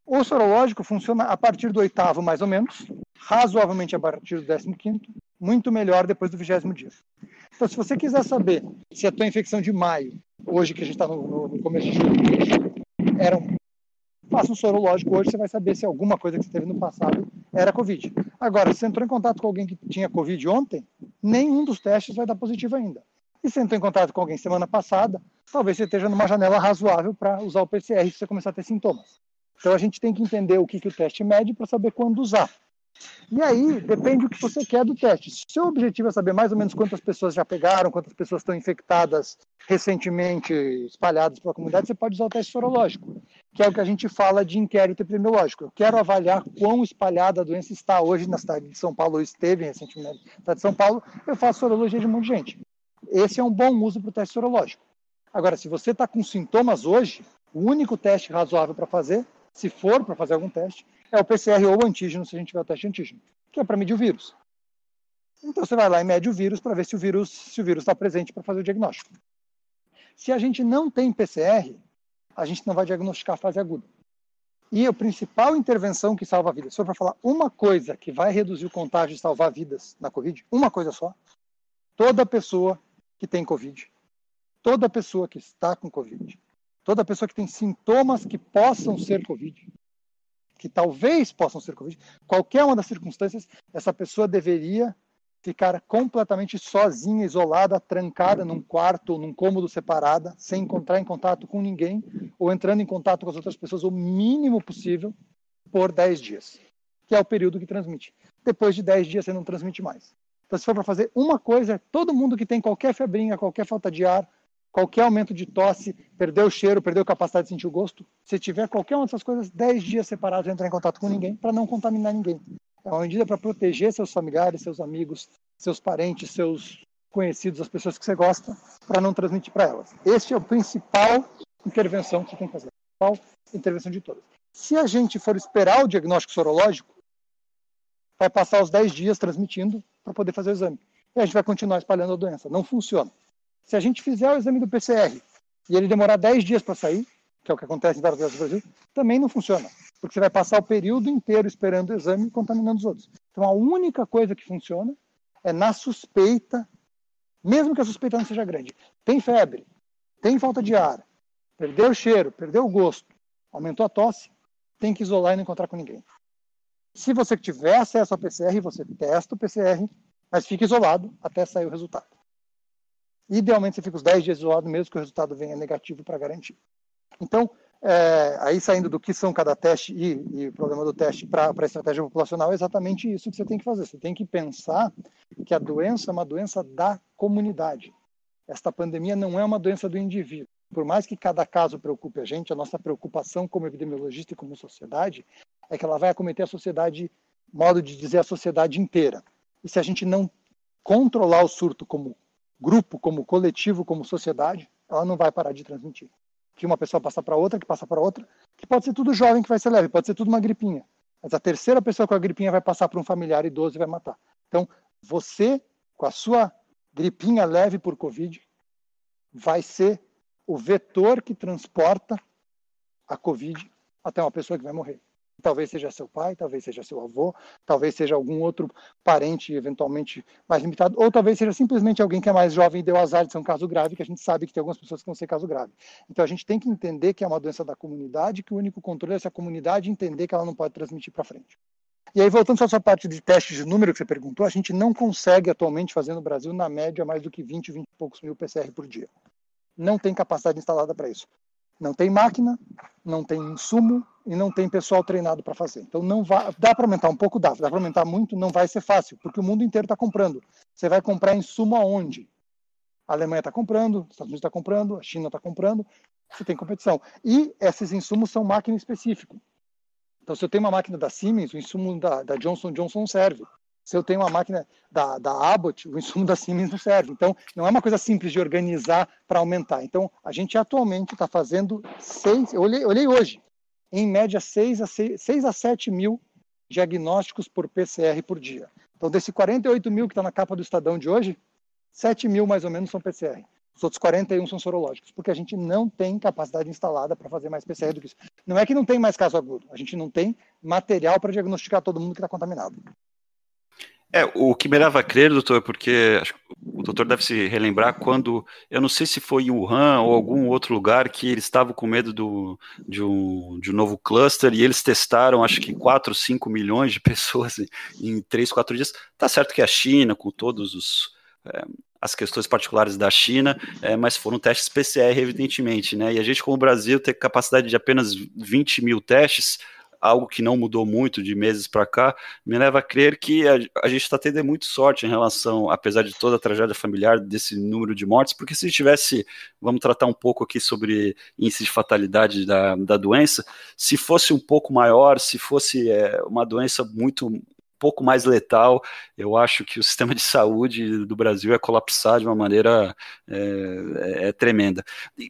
O sorológico funciona a partir do oitavo, mais ou menos, razoavelmente a partir do décimo quinto, muito melhor depois do vigésimo dia. Então, se você quiser saber se a tua infecção de maio, hoje que a gente está no, no, começo de julho, era um, faça um sorológico hoje, você vai saber se alguma coisa que você teve no passado era Covid. Agora, se você entrou em contato com alguém que tinha Covid ontem, nenhum dos testes vai dar positivo ainda. E se entrou em contato com alguém semana passada, talvez você esteja numa janela razoável para usar o PCR se você começar a ter sintomas. Então a gente tem que entender o que, que o teste mede para saber quando usar. E aí depende do que você quer do teste. Se o seu objetivo é saber mais ou menos quantas pessoas já pegaram, quantas pessoas estão infectadas recentemente, espalhadas pela comunidade, você pode usar o teste sorológico, que é o que a gente fala de inquérito epidemiológico. Eu quero avaliar quão espalhada a doença está hoje na cidade de São Paulo, ou esteve recentemente na cidade de São Paulo, eu faço sorologia de um monte de gente. Esse é um bom uso para o teste sorológico. Agora, se você está com sintomas hoje, o único teste razoável para fazer se for para fazer algum teste, é o PCR ou o antígeno, se a gente tiver o teste de antígeno, que é para medir o vírus. Então você vai lá e mede o vírus para ver se o vírus está presente para fazer o diagnóstico. Se a gente não tem PCR, a gente não vai diagnosticar a fase aguda. E a principal intervenção que salva vidas, for para falar uma coisa que vai reduzir o contágio e salvar vidas na Covid, uma coisa só, toda pessoa que tem Covid, toda pessoa que está com Covid, toda pessoa que tem sintomas que possam ser Covid, que talvez possam ser Covid, qualquer uma das circunstâncias, essa pessoa deveria ficar completamente sozinha, isolada, trancada num quarto ou num cômodo separada, sem encontrar em contato com ninguém, ou entrando em contato com as outras pessoas o mínimo possível por 10 dias, que é o período que transmite. Depois de 10 dias você não transmite mais. Então, se for para fazer uma coisa, todo mundo que tem qualquer febrinha, qualquer falta de ar, qualquer aumento de tosse, perdeu o cheiro, perdeu a capacidade de sentir o gosto, se tiver qualquer uma dessas coisas, 10 dias separados entrar em contato com ninguém, para não contaminar ninguém. É uma medida para proteger seus familiares, seus amigos, seus parentes, seus conhecidos, as pessoas que você gosta, para não transmitir para elas. Este é o principal intervenção que você tem que fazer, a principal intervenção de todas. Se a gente for esperar o diagnóstico sorológico, vai passar os 10 dias transmitindo para poder fazer o exame. E a gente vai continuar espalhando a doença. Não funciona. Se a gente fizer o exame do PCR e ele demorar 10 dias para sair, que é o que acontece em várias vezes no Brasil, também não funciona. Porque você vai passar o período inteiro esperando o exame e contaminando os outros. Então a única coisa que funciona é na suspeita, mesmo que a suspeita não seja grande. Tem febre, tem falta de ar, perdeu o cheiro, perdeu o gosto, aumentou a tosse, tem que isolar e não encontrar com ninguém. Se você tiver acesso ao PCR, você testa o PCR, mas fica isolado até sair o resultado. Idealmente você fica os 10 dias isolado, mesmo que o resultado venha negativo para garantir. Então, é, aí saindo do que são cada teste e, e o problema do teste para a estratégia populacional, é exatamente isso que você tem que fazer. Você tem que pensar que a doença é uma doença da comunidade. Esta pandemia não é uma doença do indivíduo. Por mais que cada caso preocupe a gente, a nossa preocupação como epidemiologista e como sociedade é que ela vai acometer a sociedade, modo de dizer, a sociedade inteira. E se a gente não controlar o surto como grupo, como coletivo, como sociedade, ela não vai parar de transmitir. Que uma pessoa passa para outra, que passa para outra, que pode ser tudo jovem que vai ser leve, pode ser tudo uma gripinha. Mas a terceira pessoa com a gripinha vai passar para um familiar idoso e vai matar. Então, você, com a sua gripinha leve por Covid, vai ser o vetor que transporta a Covid até uma pessoa que vai morrer. Talvez seja seu pai, talvez seja seu avô, talvez seja algum outro parente eventualmente mais limitado, ou talvez seja simplesmente alguém que é mais jovem e deu azar de ser um caso grave, que a gente sabe que tem algumas pessoas que vão ser caso grave. Então a gente tem que entender que é uma doença da comunidade, que o único controle é se a comunidade entender que ela não pode transmitir para frente. E aí, voltando só essa parte de testes de número que você perguntou, a gente não consegue atualmente fazer no Brasil, na média, mais do que 20, 20 e poucos mil PCR por dia não tem capacidade instalada para isso. Não tem máquina, não tem insumo e não tem pessoal treinado para fazer. Então não vai, dá para aumentar um pouco, dá, dá para aumentar muito, não vai ser fácil, porque o mundo inteiro está comprando. Você vai comprar insumo aonde? A Alemanha está comprando, os Estados Unidos está comprando, a China está comprando, você tem competição. E esses insumos são máquina específica. Então, se eu tenho uma máquina da Siemens, o insumo da, da Johnson Johnson serve. Se eu tenho uma máquina da, da Abbott, o insumo da Siemens não serve. Então, não é uma coisa simples de organizar para aumentar. Então, a gente atualmente está fazendo seis, eu olhei, olhei hoje, em média, 6 a, 6, 6 a 7 mil diagnósticos por PCR por dia. Então, desse 48 mil que está na capa do Estadão de hoje, 7 mil mais ou menos são PCR. Os outros 41 são sorológicos, porque a gente não tem capacidade instalada para fazer mais PCR do que isso. Não é que não tem mais caso agudo, a gente não tem material para diagnosticar todo mundo que está contaminado. É, o que me leva a crer, doutor, é porque o doutor deve se relembrar quando, eu não sei se foi em Wuhan ou algum outro lugar que eles estavam com medo do, de, um, de um novo cluster e eles testaram, acho que 4, 5 milhões de <laughs> pessoas em 3, 4 dias. Tá certo que a China, com todos os. É, as questões particulares da China, é, mas foram testes PCR, evidentemente, né? E a gente, como Brasil, tem capacidade de apenas 20 mil testes, algo que não mudou muito de meses para cá, me leva a crer que a, a gente está tendo muito sorte em relação, apesar de toda a tragédia familiar, desse número de mortes, porque se tivesse, vamos tratar um pouco aqui sobre índice de fatalidade da, da doença, se fosse um pouco maior, se fosse é, uma doença muito pouco mais letal, eu acho que o <laughs> sistema de saúde do Brasil é colapsar de uma maneira é, é, é tremenda.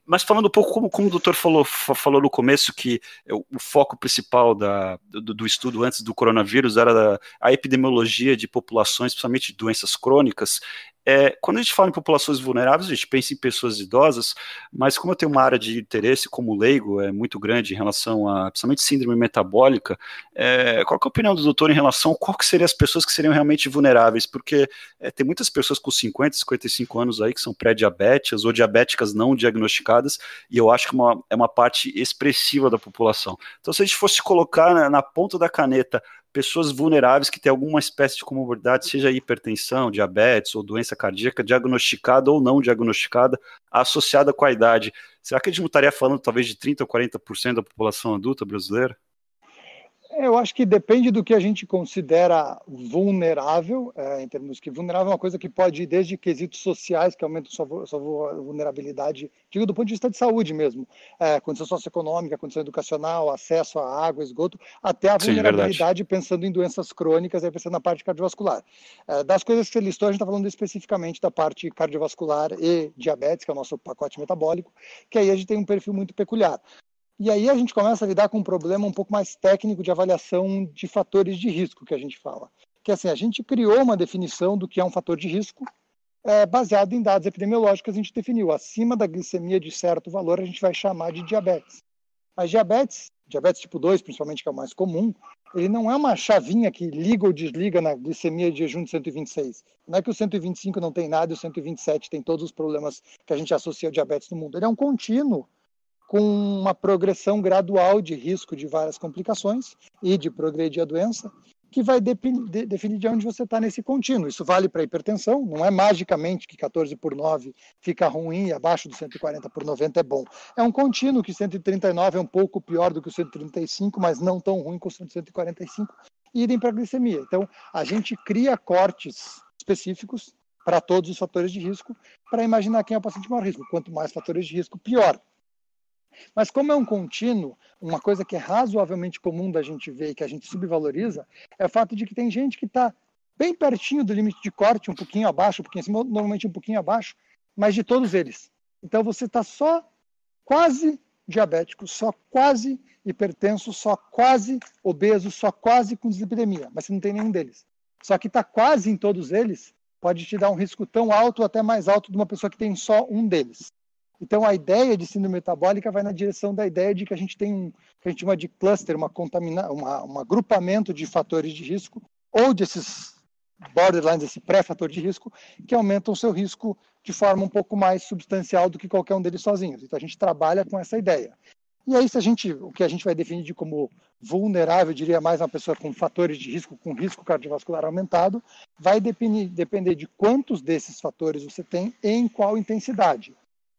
Mas falando um pouco, como, como o doutor falou, falou no começo, que o foco principal da, do, do estudo antes do coronavírus era a epidemiologia de populações, principalmente de doenças crônicas, é, quando a gente fala em populações vulneráveis, a gente pensa em pessoas idosas, mas como eu tenho uma área de interesse como leigo é muito grande em relação a, principalmente síndrome metabólica, é, qual é a opinião do doutor em relação a qual que seriam as pessoas que seriam realmente vulneráveis? Porque é, tem muitas pessoas com 50, 55 anos aí que são pré-diabéticas ou diabéticas não diagnosticadas, e eu acho que uma, é uma parte expressiva da população. Então, se a gente fosse colocar na, na ponta da caneta pessoas vulneráveis que têm alguma espécie de comorbidade, seja hipertensão, diabetes ou doença cardíaca, diagnosticada ou não diagnosticada, associada com a idade. Será que a gente não estaria falando talvez de 30% ou 40% da população adulta brasileira? Eu acho que depende do que a gente considera vulnerável, é, em termos que vulnerável é uma coisa que pode ir desde quesitos sociais, que aumentam sua, sua vulnerabilidade, digo do ponto de vista de saúde mesmo, é, condição socioeconômica, condição educacional, acesso à água, esgoto, até a vulnerabilidade Sim, pensando em doenças crônicas, aí pensando na parte cardiovascular. É, das coisas que você listou, a gente está falando especificamente da parte cardiovascular e diabetes, que é o nosso pacote metabólico, que aí a gente tem um perfil muito peculiar. E aí a gente começa a lidar com um problema um pouco mais técnico de avaliação de fatores de risco que a gente fala. Que assim, a gente criou uma definição do que é um fator de risco é, baseado em dados epidemiológicos, a gente definiu. Acima da glicemia de certo valor, a gente vai chamar de diabetes. Mas diabetes, diabetes tipo 2, principalmente, que é o mais comum, ele não é uma chavinha que liga ou desliga na glicemia de jejum de 126. Não é que o 125 não tem nada e o 127 tem todos os problemas que a gente associa ao diabetes no mundo. Ele é um contínuo com uma progressão gradual de risco de várias complicações e de progredir a doença, que vai definir, de onde você está nesse contínuo. Isso vale para hipertensão, não é magicamente que 14 por 9 fica ruim e abaixo do 140 por 90 é bom. É um contínuo que 139 é um pouco pior do que o 135, mas não tão ruim quanto o 145, e idem para a glicemia. Então, a gente cria cortes específicos para todos os fatores de risco, para imaginar quem é o paciente de maior risco. Quanto mais fatores de risco, pior. Mas como é um contínuo, uma coisa que é razoavelmente comum da gente ver e que a gente subvaloriza, é o fato de que tem gente que está bem pertinho do limite de corte, um pouquinho abaixo, um pouquinho normalmente um pouquinho abaixo, mas de todos eles. Então você está só quase diabético, só quase hipertenso, só quase obeso, só quase com dislipidemia, mas você não tem nenhum deles. Só que está quase em todos eles, pode te dar um risco tão alto, até mais alto, de uma pessoa que tem só um deles. Então, a ideia de síndrome metabólica vai na direção da ideia de que a gente tem um que a gente chama de cluster, uma contamina, uma, um agrupamento de fatores de risco, ou desses borderlines, esse pré-fator de risco, que aumentam o seu risco de forma um pouco mais substancial do que qualquer um deles sozinhos. Então, a gente trabalha com essa ideia. E aí, se a gente, o que a gente vai definir de como vulnerável, diria mais uma pessoa com fatores de risco, com risco cardiovascular aumentado, vai depender, depender de quantos desses fatores você tem e em qual intensidade.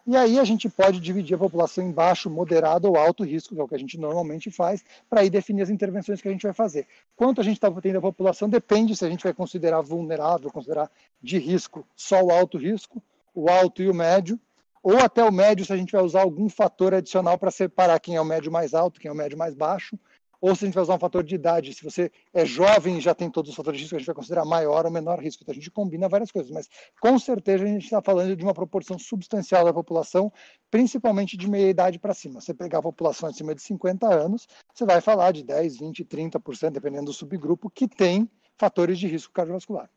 E aí a gente pode dividir a população em baixo, moderado ou alto risco, que é o que a gente normalmente faz, para aí definir as intervenções que a gente vai fazer. Quanto a gente está tendo a população depende se a gente vai considerar vulnerável, considerar de risco só o alto risco, o alto e o médio, ou até o médio se a gente vai usar algum fator adicional para separar quem é o médio mais alto, quem é o médio mais baixo, ou se a gente vai usar um fator de idade, se você é jovem e já tem todos os fatores de risco, a gente vai considerar maior ou menor risco. Então a gente combina várias coisas, mas com certeza a gente está falando de uma proporção substancial da população, principalmente de meia idade para cima. Você pegar a população acima de 50 anos, você vai falar de 10, 20, 30%, dependendo do subgrupo, que tem fatores de risco cardiovascular.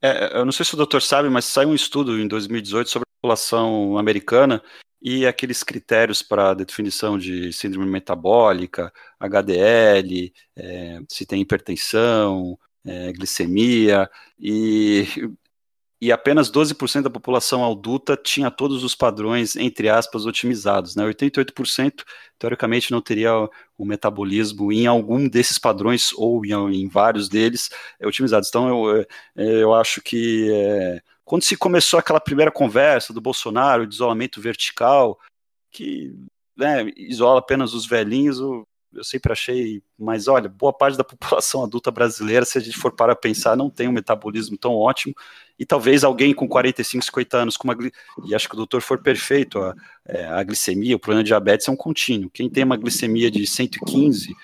É, eu não sei se o doutor sabe, mas saiu um estudo em 2018 sobre a população americana e aqueles critérios para definição de síndrome metabólica, HDL, é, se tem hipertensão, é, glicemia, e, e apenas 12% da população adulta tinha todos os padrões, entre aspas, otimizados. Né? 88% teoricamente não teria o metabolismo em algum desses padrões ou em, em vários deles é, otimizados. Então eu, é, eu acho que é, quando se começou aquela primeira conversa do Bolsonaro, de isolamento vertical, que né, isola apenas os velhinhos, eu, sempre achei, mas olha, boa parte da <laughs> população adulta brasileira, se a gente for para pensar, não tem um metabolismo tão ótimo, e talvez alguém com 45, 50 anos, com uma, e acho que o doutor for perfeito, a, é, a glicemia, o problema de diabetes é um contínuo. Quem tem uma glicemia de 115,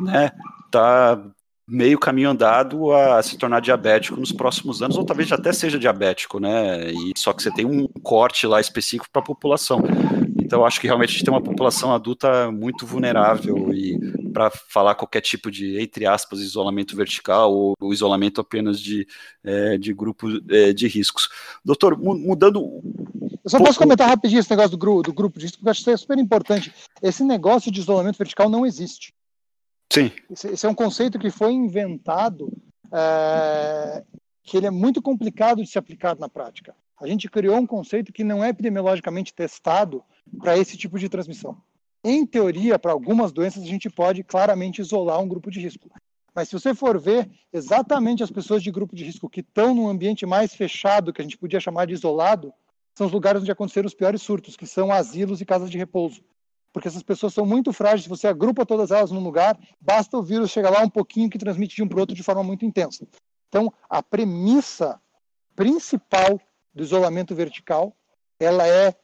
né, tá meio caminho andado a se tornar diabético nos próximos anos, ou talvez até seja diabético, né? E só que você tem um corte lá específico para a população. Então, acho que realmente a gente tem uma população adulta muito vulnerável e para falar qualquer tipo de, entre aspas, isolamento vertical ou, ou isolamento apenas de, é, de grupo é, de riscos. Doutor, mudando. Eu só posso comentar rapidinho esse negócio do, grupo, do grupo de risco, porque eu acho que isso é super importante. Esse negócio de isolamento vertical não existe. Sim. Esse, esse, é um conceito que foi inventado, é, que ele é muito complicado de ser aplicado na prática. A gente criou um conceito que não é epidemiologicamente testado para esse tipo de transmissão. Em teoria, para algumas doenças, a gente pode claramente isolar um grupo de risco. Mas se você for ver exatamente as pessoas de grupo de risco que estão num ambiente mais fechado, que a gente podia chamar de isolado, são os lugares onde aconteceram os piores surtos, que são asilos e casas de repouso porque essas pessoas são muito frágeis. Você agrupa todas elas num lugar, basta o vírus chegar lá um pouquinho que transmite de um para o outro de forma muito intensa. Então, a premissa principal do isolamento vertical, ela é,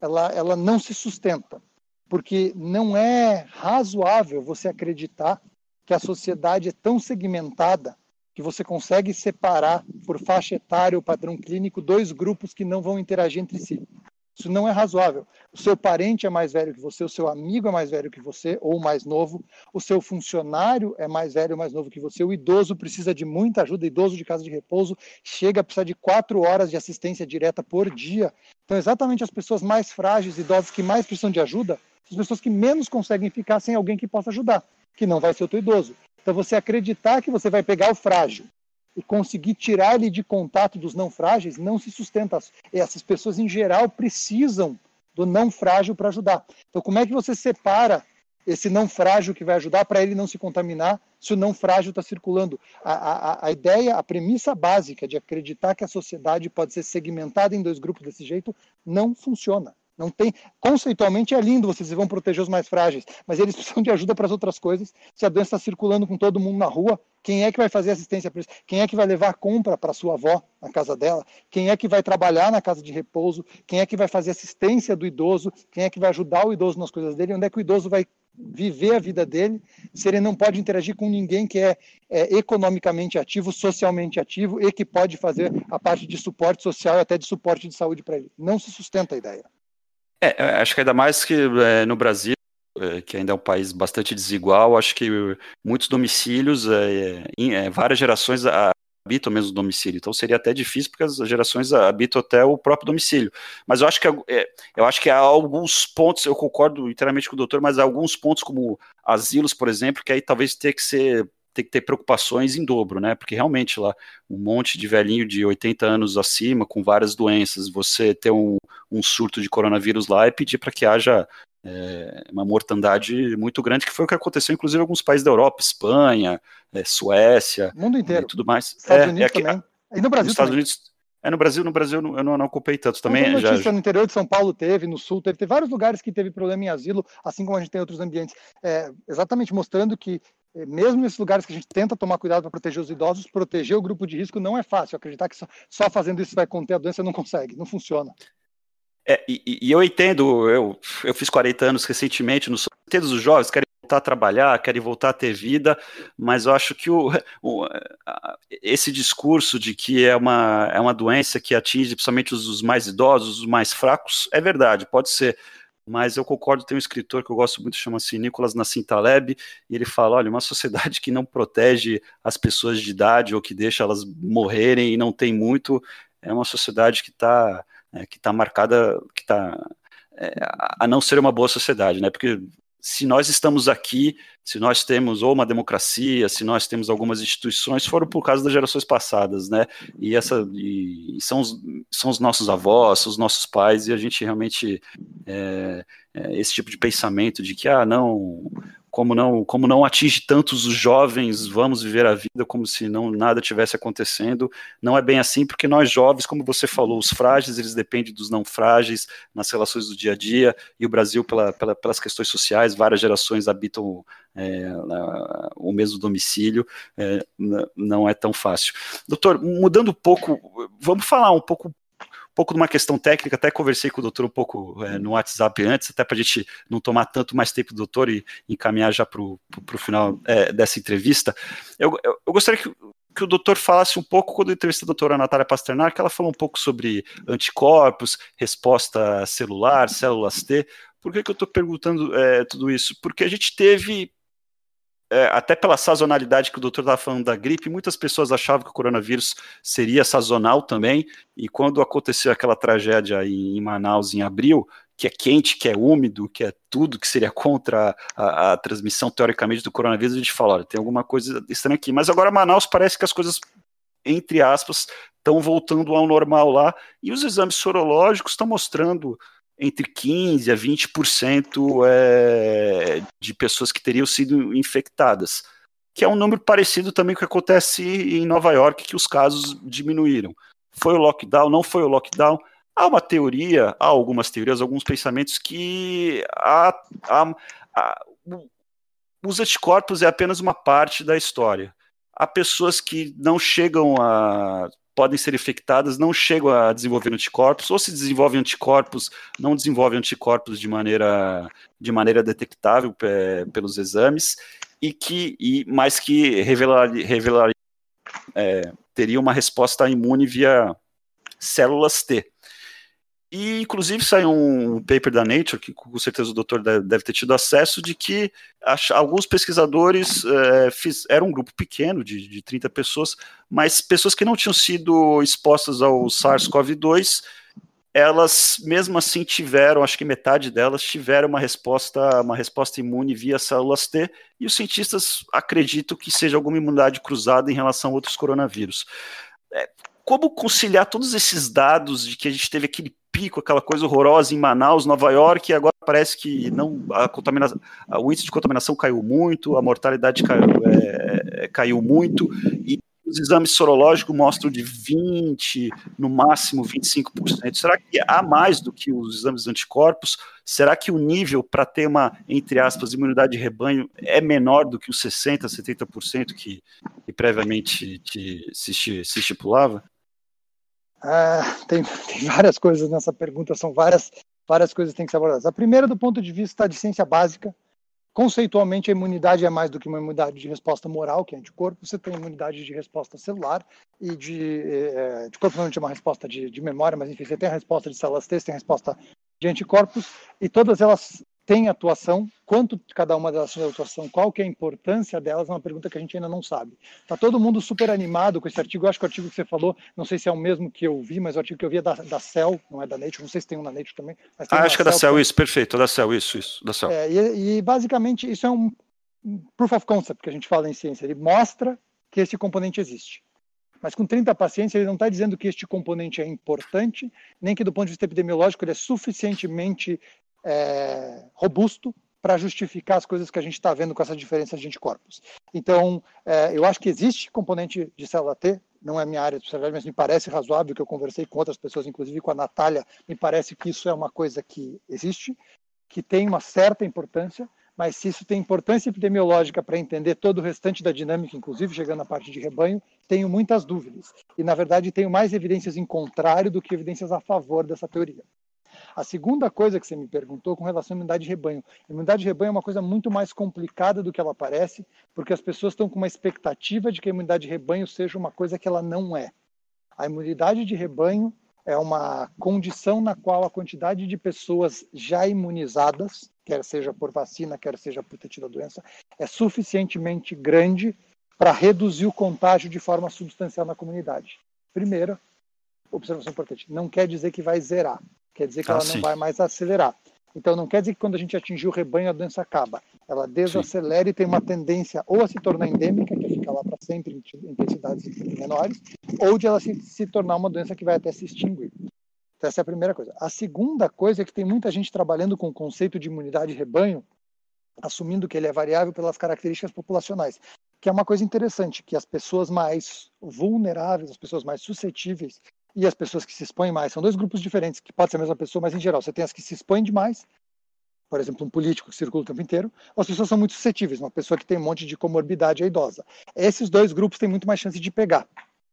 ela, ela não se sustenta, porque não é razoável você acreditar que a sociedade é tão segmentada que você consegue separar por faixa etária ou padrão clínico dois grupos que não vão interagir entre si. Isso não é razoável. O seu parente é mais velho que você, o seu amigo é mais velho que você ou mais novo, o seu funcionário é mais velho ou mais novo que você, o idoso precisa de muita ajuda, idoso de casa de repouso chega a precisar de quatro horas de assistência direta por dia. Então, exatamente as pessoas mais frágeis, idosas, que mais precisam de ajuda, são as pessoas que menos conseguem ficar sem alguém que possa ajudar, que não vai ser o teu idoso. Então, você acreditar que você vai pegar o frágil e conseguir tirar ele de contato dos não frágeis não se sustenta. Essas pessoas, em geral, precisam do não frágil para ajudar. Então, como é que você separa esse não frágil que vai ajudar para ele não se contaminar se o não frágil está circulando? A, a, a ideia, a premissa básica de acreditar que a sociedade pode ser segmentada em dois grupos desse jeito não funciona. Não tem, conceitualmente é lindo, vocês vão proteger os mais frágeis, mas eles <laughs> precisam de ajuda para as outras coisas. Se a doença está circulando com todo mundo na rua, quem é que vai fazer assistência para isso? Quem é que vai levar a compra para sua avó na casa dela? Quem é que vai trabalhar na casa de repouso? Quem é que vai fazer assistência do idoso? Quem é que vai ajudar o idoso nas coisas dele? Onde é que o idoso vai viver a vida dele se ele não pode interagir com ninguém que é, é, economicamente ativo, socialmente ativo e que pode fazer a parte de suporte social e até de suporte de saúde para ele. Não se sustenta a ideia. É, acho que ainda mais que é, no Brasil, é, que ainda é um país bastante desigual, acho que muitos domicílios, é, é várias gerações habitam o mesmo domicílio. Então seria até difícil porque as gerações habitam até o próprio domicílio. Mas eu acho que é, eu acho que há alguns pontos, eu concordo inteiramente com o doutor, mas há alguns pontos como asilos, por exemplo, que aí talvez tenha que ser tem que ter preocupações em dobro, né? Porque realmente lá, um monte de velhinho de 80 anos acima, com várias doenças, você ter um, um surto de coronavírus lá e pedir para que haja é, uma mortandade muito grande, que foi o que aconteceu, inclusive, em alguns países da Europa, Espanha, é, Suécia, mundo inteiro, e tudo mais. Estados é, Unidos aqui, também. E no Brasil Estados Unidos. É, no Brasil, no Brasil eu não, não ocupei tanto também. Notícia já... no interior de São Paulo teve, no sul teve, teve vários lugares que teve problema em asilo, assim como a gente tem outros ambientes. É, exatamente mostrando que é, mesmo nesses lugares que a gente tenta tomar cuidado para proteger os idosos, proteger o grupo de risco não é fácil. Acreditar que só, só fazendo isso vai conter a doença não consegue, não funciona. É, e, e, eu entendo, eu, eu fiz 40 anos recentemente, não entendo os jovens querem voltar a trabalhar, querem voltar a ter vida, mas eu acho que o, o, esse discurso de que é uma, é uma doença que atinge principalmente os, os mais idosos, os mais fracos, é verdade, pode ser, mas eu concordo, tem um escritor que eu gosto muito, chama-se Nicolas Nassim Taleb, e ele fala, olha, uma sociedade que não protege as pessoas de idade ou que deixa elas morrerem e não tem muito, é uma sociedade que está é, que tá marcada, que está é, a não ser uma boa sociedade, né? Porque se nós estamos aqui, se nós temos ou uma democracia, se nós temos algumas instituições, foram por causa das gerações passadas, né? E essa e são, os, são os nossos avós, são os nossos pais, e a gente realmente é, é, esse tipo de pensamento de que ah não como não, como não atinge tantos os jovens, vamos viver a vida como se não nada tivesse acontecendo. Não é bem assim, porque nós jovens, como você falou, os frágeis, eles dependem dos não frágeis nas relações do dia a dia, e o Brasil, pela, pela, pelas questões sociais, várias gerações habitam é, o mesmo domicílio, é, não é tão fácil. Doutor, mudando um pouco, vamos falar um pouco pouco de uma questão técnica, até conversei com o doutor um pouco é, no WhatsApp antes, até para a gente não tomar tanto mais tempo do doutor e encaminhar já para o final é, dessa entrevista. Eu, eu, eu gostaria que, que o doutor falasse um pouco, quando entrevistei a doutora Natália Pasternak, ela falou um pouco sobre anticorpos, resposta celular, células T. Por que, que eu estou perguntando é, tudo isso? Porque a gente teve é, até pela sazonalidade que o doutor estava falando da gripe, muitas pessoas achavam que o coronavírus seria sazonal também, e quando aconteceu aquela tragédia em, Manaus em abril, que é quente, que é úmido, que é tudo que seria contra a, a transmissão teoricamente do coronavírus, a gente fala, olha, tem alguma coisa estranha aqui. Mas agora Manaus parece que as coisas, entre aspas, estão voltando ao normal lá, e os exames sorológicos estão mostrando entre 15% a 20% é, de pessoas que teriam sido infectadas, que é um número parecido também com o que acontece em Nova York, que os casos diminuíram. Foi o lockdown, não foi o lockdown? Há uma teoria, há algumas teorias, alguns pensamentos que há, há, há, os anticorpos é apenas uma parte da história. Há pessoas que não chegam a podem ser infectadas não chegam a desenvolver anticorpos, ou se desenvolvem anticorpos, não desenvolvem anticorpos de maneira, de maneira detectável é, pelos exames, e que, e, mas que revelar, revelar é, teria uma resposta imune via células T. E, inclusive, saiu um paper da Nature, que com certeza o doutor deve ter tido acesso, de que alguns pesquisadores é, fiz, era um grupo pequeno, de, de 30 pessoas, mas pessoas que não tinham sido expostas ao SARS-CoV-2, elas mesmo assim tiveram, acho que metade delas tiveram uma resposta, uma resposta imune via células T, e os cientistas acreditam que seja alguma imunidade cruzada em relação a outros coronavírus. É, como conciliar todos esses dados de que a gente teve aquele pico, aquela coisa horrorosa em Manaus, Nova York, e agora parece que não a contaminação, o índice de contaminação caiu muito, a mortalidade caiu, é, é caiu muito, e os exames sorológicos mostram de 20, no máximo 25%. Será que há mais do que os exames de anticorpos? Será que o nível para ter uma, entre aspas, imunidade de rebanho é menor do que os 60%, 70% que, que previamente te, se, se estipulava? Ah, tem, <laughs> tem, várias coisas nessa pergunta, são várias, várias coisas que têm que ser abordadas. A primeira, do ponto de vista de ciência básica, conceitualmente a imunidade é mais do que uma imunidade de resposta moral, que é anticorpo, você tem imunidade de resposta celular e de, é, de corpo normalmente é uma resposta de, de memória, mas enfim, você tem a resposta de células T, tem a resposta de anticorpos, e todas elas têm atuação, quanto cada uma delas tem atuação, qual que é a importância delas, é uma pergunta que a gente ainda não sabe. Está todo mundo super animado com esse artigo, eu acho que o artigo que você falou, não sei se é o mesmo que eu vi, mas o artigo que eu vi é da, da Cell, não é da Nature, não sei se tem um na Nature também. ah, acho que é da Cell, isso, perfeito, é da Cell, isso, isso, da Cell. É, e, e basicamente isso é um proof of concept que a gente fala em ciência, ele mostra que esse componente existe. Mas com 30 pacientes, ele não está dizendo que este componente é importante, nem que do ponto de vista epidemiológico ele é suficientemente é, robusto para justificar as coisas que a gente está vendo com essa diferença de anticorpos. Então, é, eu acho que existe componente de célula T, não é minha área de especialidade, mas me parece razoável que eu conversei com outras pessoas, inclusive com a Natália, me parece que isso é uma coisa que existe, que tem uma certa importância, mas se isso tem importância epidemiológica para entender todo o restante da dinâmica, inclusive chegando à parte de rebanho, tenho muitas dúvidas. E, na verdade, tenho mais evidências em contrário do que evidências a favor dessa teoria. A segunda coisa que você me perguntou com relação à imunidade de rebanho. A imunidade de rebanho é uma coisa muito mais complicada do que ela parece, porque as pessoas estão com uma expectativa de que a imunidade de rebanho seja uma coisa que ela não é. A imunidade de rebanho é uma condição na qual a quantidade de pessoas já imunizadas, quer seja por vacina, quer seja por ter tido a doença, é suficientemente grande para reduzir o contágio de forma substancial na comunidade. Primeiro, observação importante, não quer dizer que vai zerar, quer dizer que ah, ela sim. não vai mais acelerar. Então não quer dizer que quando a gente atingir o rebanho a doença acaba. Ela desacelera sim. e tem uma tendência ou a se tornar endêmica, que fica lá para sempre em intensidades menores, ou de ela se, se tornar uma doença que vai até se extinguir. Então, essa é a primeira coisa. A segunda coisa é que tem muita gente trabalhando com o conceito de imunidade de rebanho, assumindo que ele é variável pelas características populacionais, que é uma coisa interessante, que as pessoas mais vulneráveis, as pessoas mais suscetíveis e as pessoas que se expõem mais. São dois grupos diferentes, que pode ser a mesma pessoa, mas em geral, você tem as que se expõem demais, por exemplo, um político que circula o tempo inteiro, ou as pessoas são muito suscetíveis, uma pessoa que tem um monte de comorbidade é idosa. Esses dois grupos têm muito mais chance de pegar.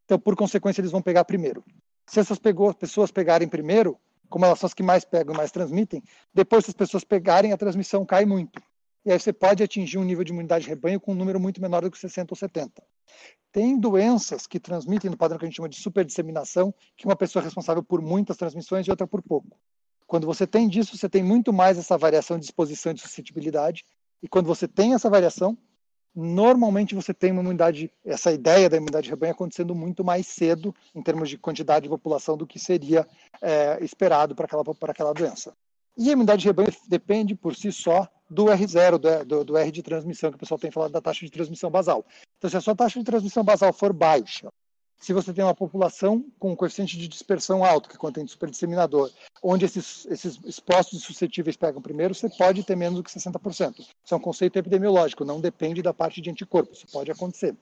Então, por consequência, eles vão pegar primeiro. Se essas pessoas pegarem primeiro, como elas são as que mais pegam e mais transmitem, depois se as pessoas pegarem, a transmissão cai muito. E aí você pode atingir um nível de imunidade de rebanho com um número muito menor do que 60 ou 70. Tem doenças que transmitem no padrão que a gente chama de superdisseminação, que uma pessoa é responsável por muitas transmissões e outra por pouco. Quando você tem disso, você tem muito mais essa variação de exposição e de suscetibilidade. E quando você tem essa variação, normalmente você tem uma imunidade, essa ideia da imunidade de rebanho acontecendo muito mais cedo em termos de quantidade de população do que seria é, esperado para aquela, aquela doença. E a imunidade de rebanho depende por si só do R0, do, do, do, R de transmissão, que o pessoal tem falado da taxa de transmissão basal. Então, se a sua taxa de transmissão basal for baixa, se você tem uma população com um coeficiente de dispersão alto, que contém superdisseminador, onde esses, esses expostos e suscetíveis pegam primeiro, você pode ter menos do que 60%. Isso é um conceito epidemiológico, não depende da parte de anticorpo, isso pode acontecer.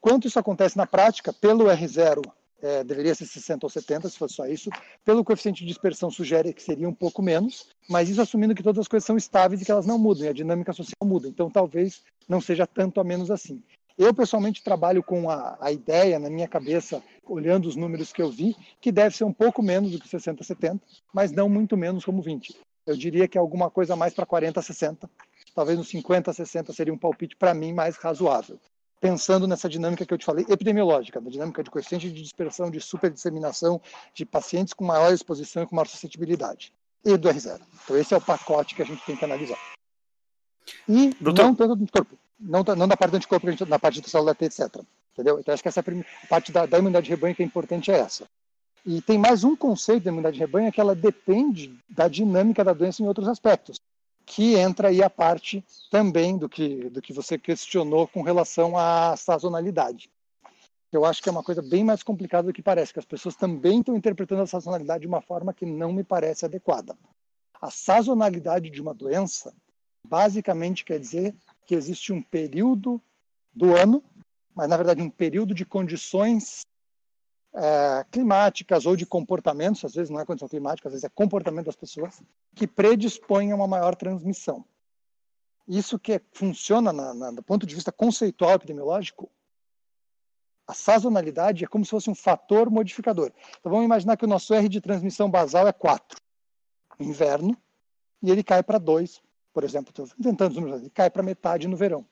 Quanto isso acontece na prática, pelo R0 é, deveria ser 60 ou 70, se fosse só isso. Pelo coeficiente de dispersão, sugere que seria um pouco menos, mas isso assumindo que todas as coisas são estáveis e que elas não mudam, e a dinâmica social muda. Então, talvez não seja tanto a menos assim. Eu, pessoalmente, trabalho com a, a ideia na minha cabeça, olhando os números que eu vi, que deve ser um pouco menos do que 60, 70, mas não muito menos como 20. Eu diria que é alguma coisa mais para 40, 60. Talvez nos 50, 60 seria um palpite para mim mais razoável pensando nessa dinâmica que eu te falei, epidemiológica, da dinâmica de coeficiente de dispersão, de superdisseminação de pacientes com maior exposição e com maior suscetibilidade, e do R0. Então, esse é o pacote que a gente tem que analisar. E Doutor... não tanto do corpo, não, não da parte do anticorpo, na parte da célula T, etc. Entendeu? Então, acho que essa a parte da, da imunidade de rebanho que é importante é essa. E tem mais um conceito da imunidade de rebanho, é que ela depende da dinâmica da doença em outros aspectos que entra aí a parte também do que, do que você questionou com relação à sazonalidade. Eu acho que é uma coisa bem mais complicada do que parece, que as pessoas também estão interpretando a sazonalidade de uma forma que não me parece adequada. A sazonalidade de uma doença basicamente quer dizer que existe um período do ano mas na verdade um período de condições é, climáticas ou de comportamentos, às vezes não é condição climática, às vezes é comportamento das pessoas, que predispõem a uma maior transmissão. Isso que é, funciona na, na, do ponto de vista conceitual epidemiológico, a sazonalidade é como se fosse um fator modificador. Então vamos imaginar que o nosso R de transmissão basal é 4 no inverno e ele cai para 2, por exemplo, estou inventando os números, ele cai para metade no verão.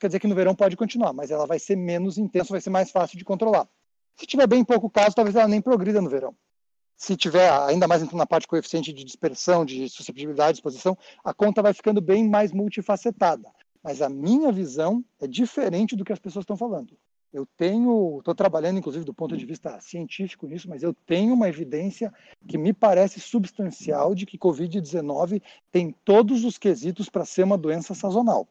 Quer dizer que no verão pode continuar, mas ela vai ser menos intensa, vai ser mais fácil de controlar. Se tiver bem pouco caso, talvez ela nem progrida no verão. Se tiver ainda mais na parte de coeficiente de dispersão, de susceptibilidade, de exposição, a conta vai ficando bem mais multifacetada. Mas a minha visão é diferente do que as pessoas estão falando. Eu tenho, estou trabalhando inclusive do ponto de vista científico nisso, mas eu tenho uma evidência que me parece substancial de que Covid-19 tem todos os quesitos para ser uma doença sazonal.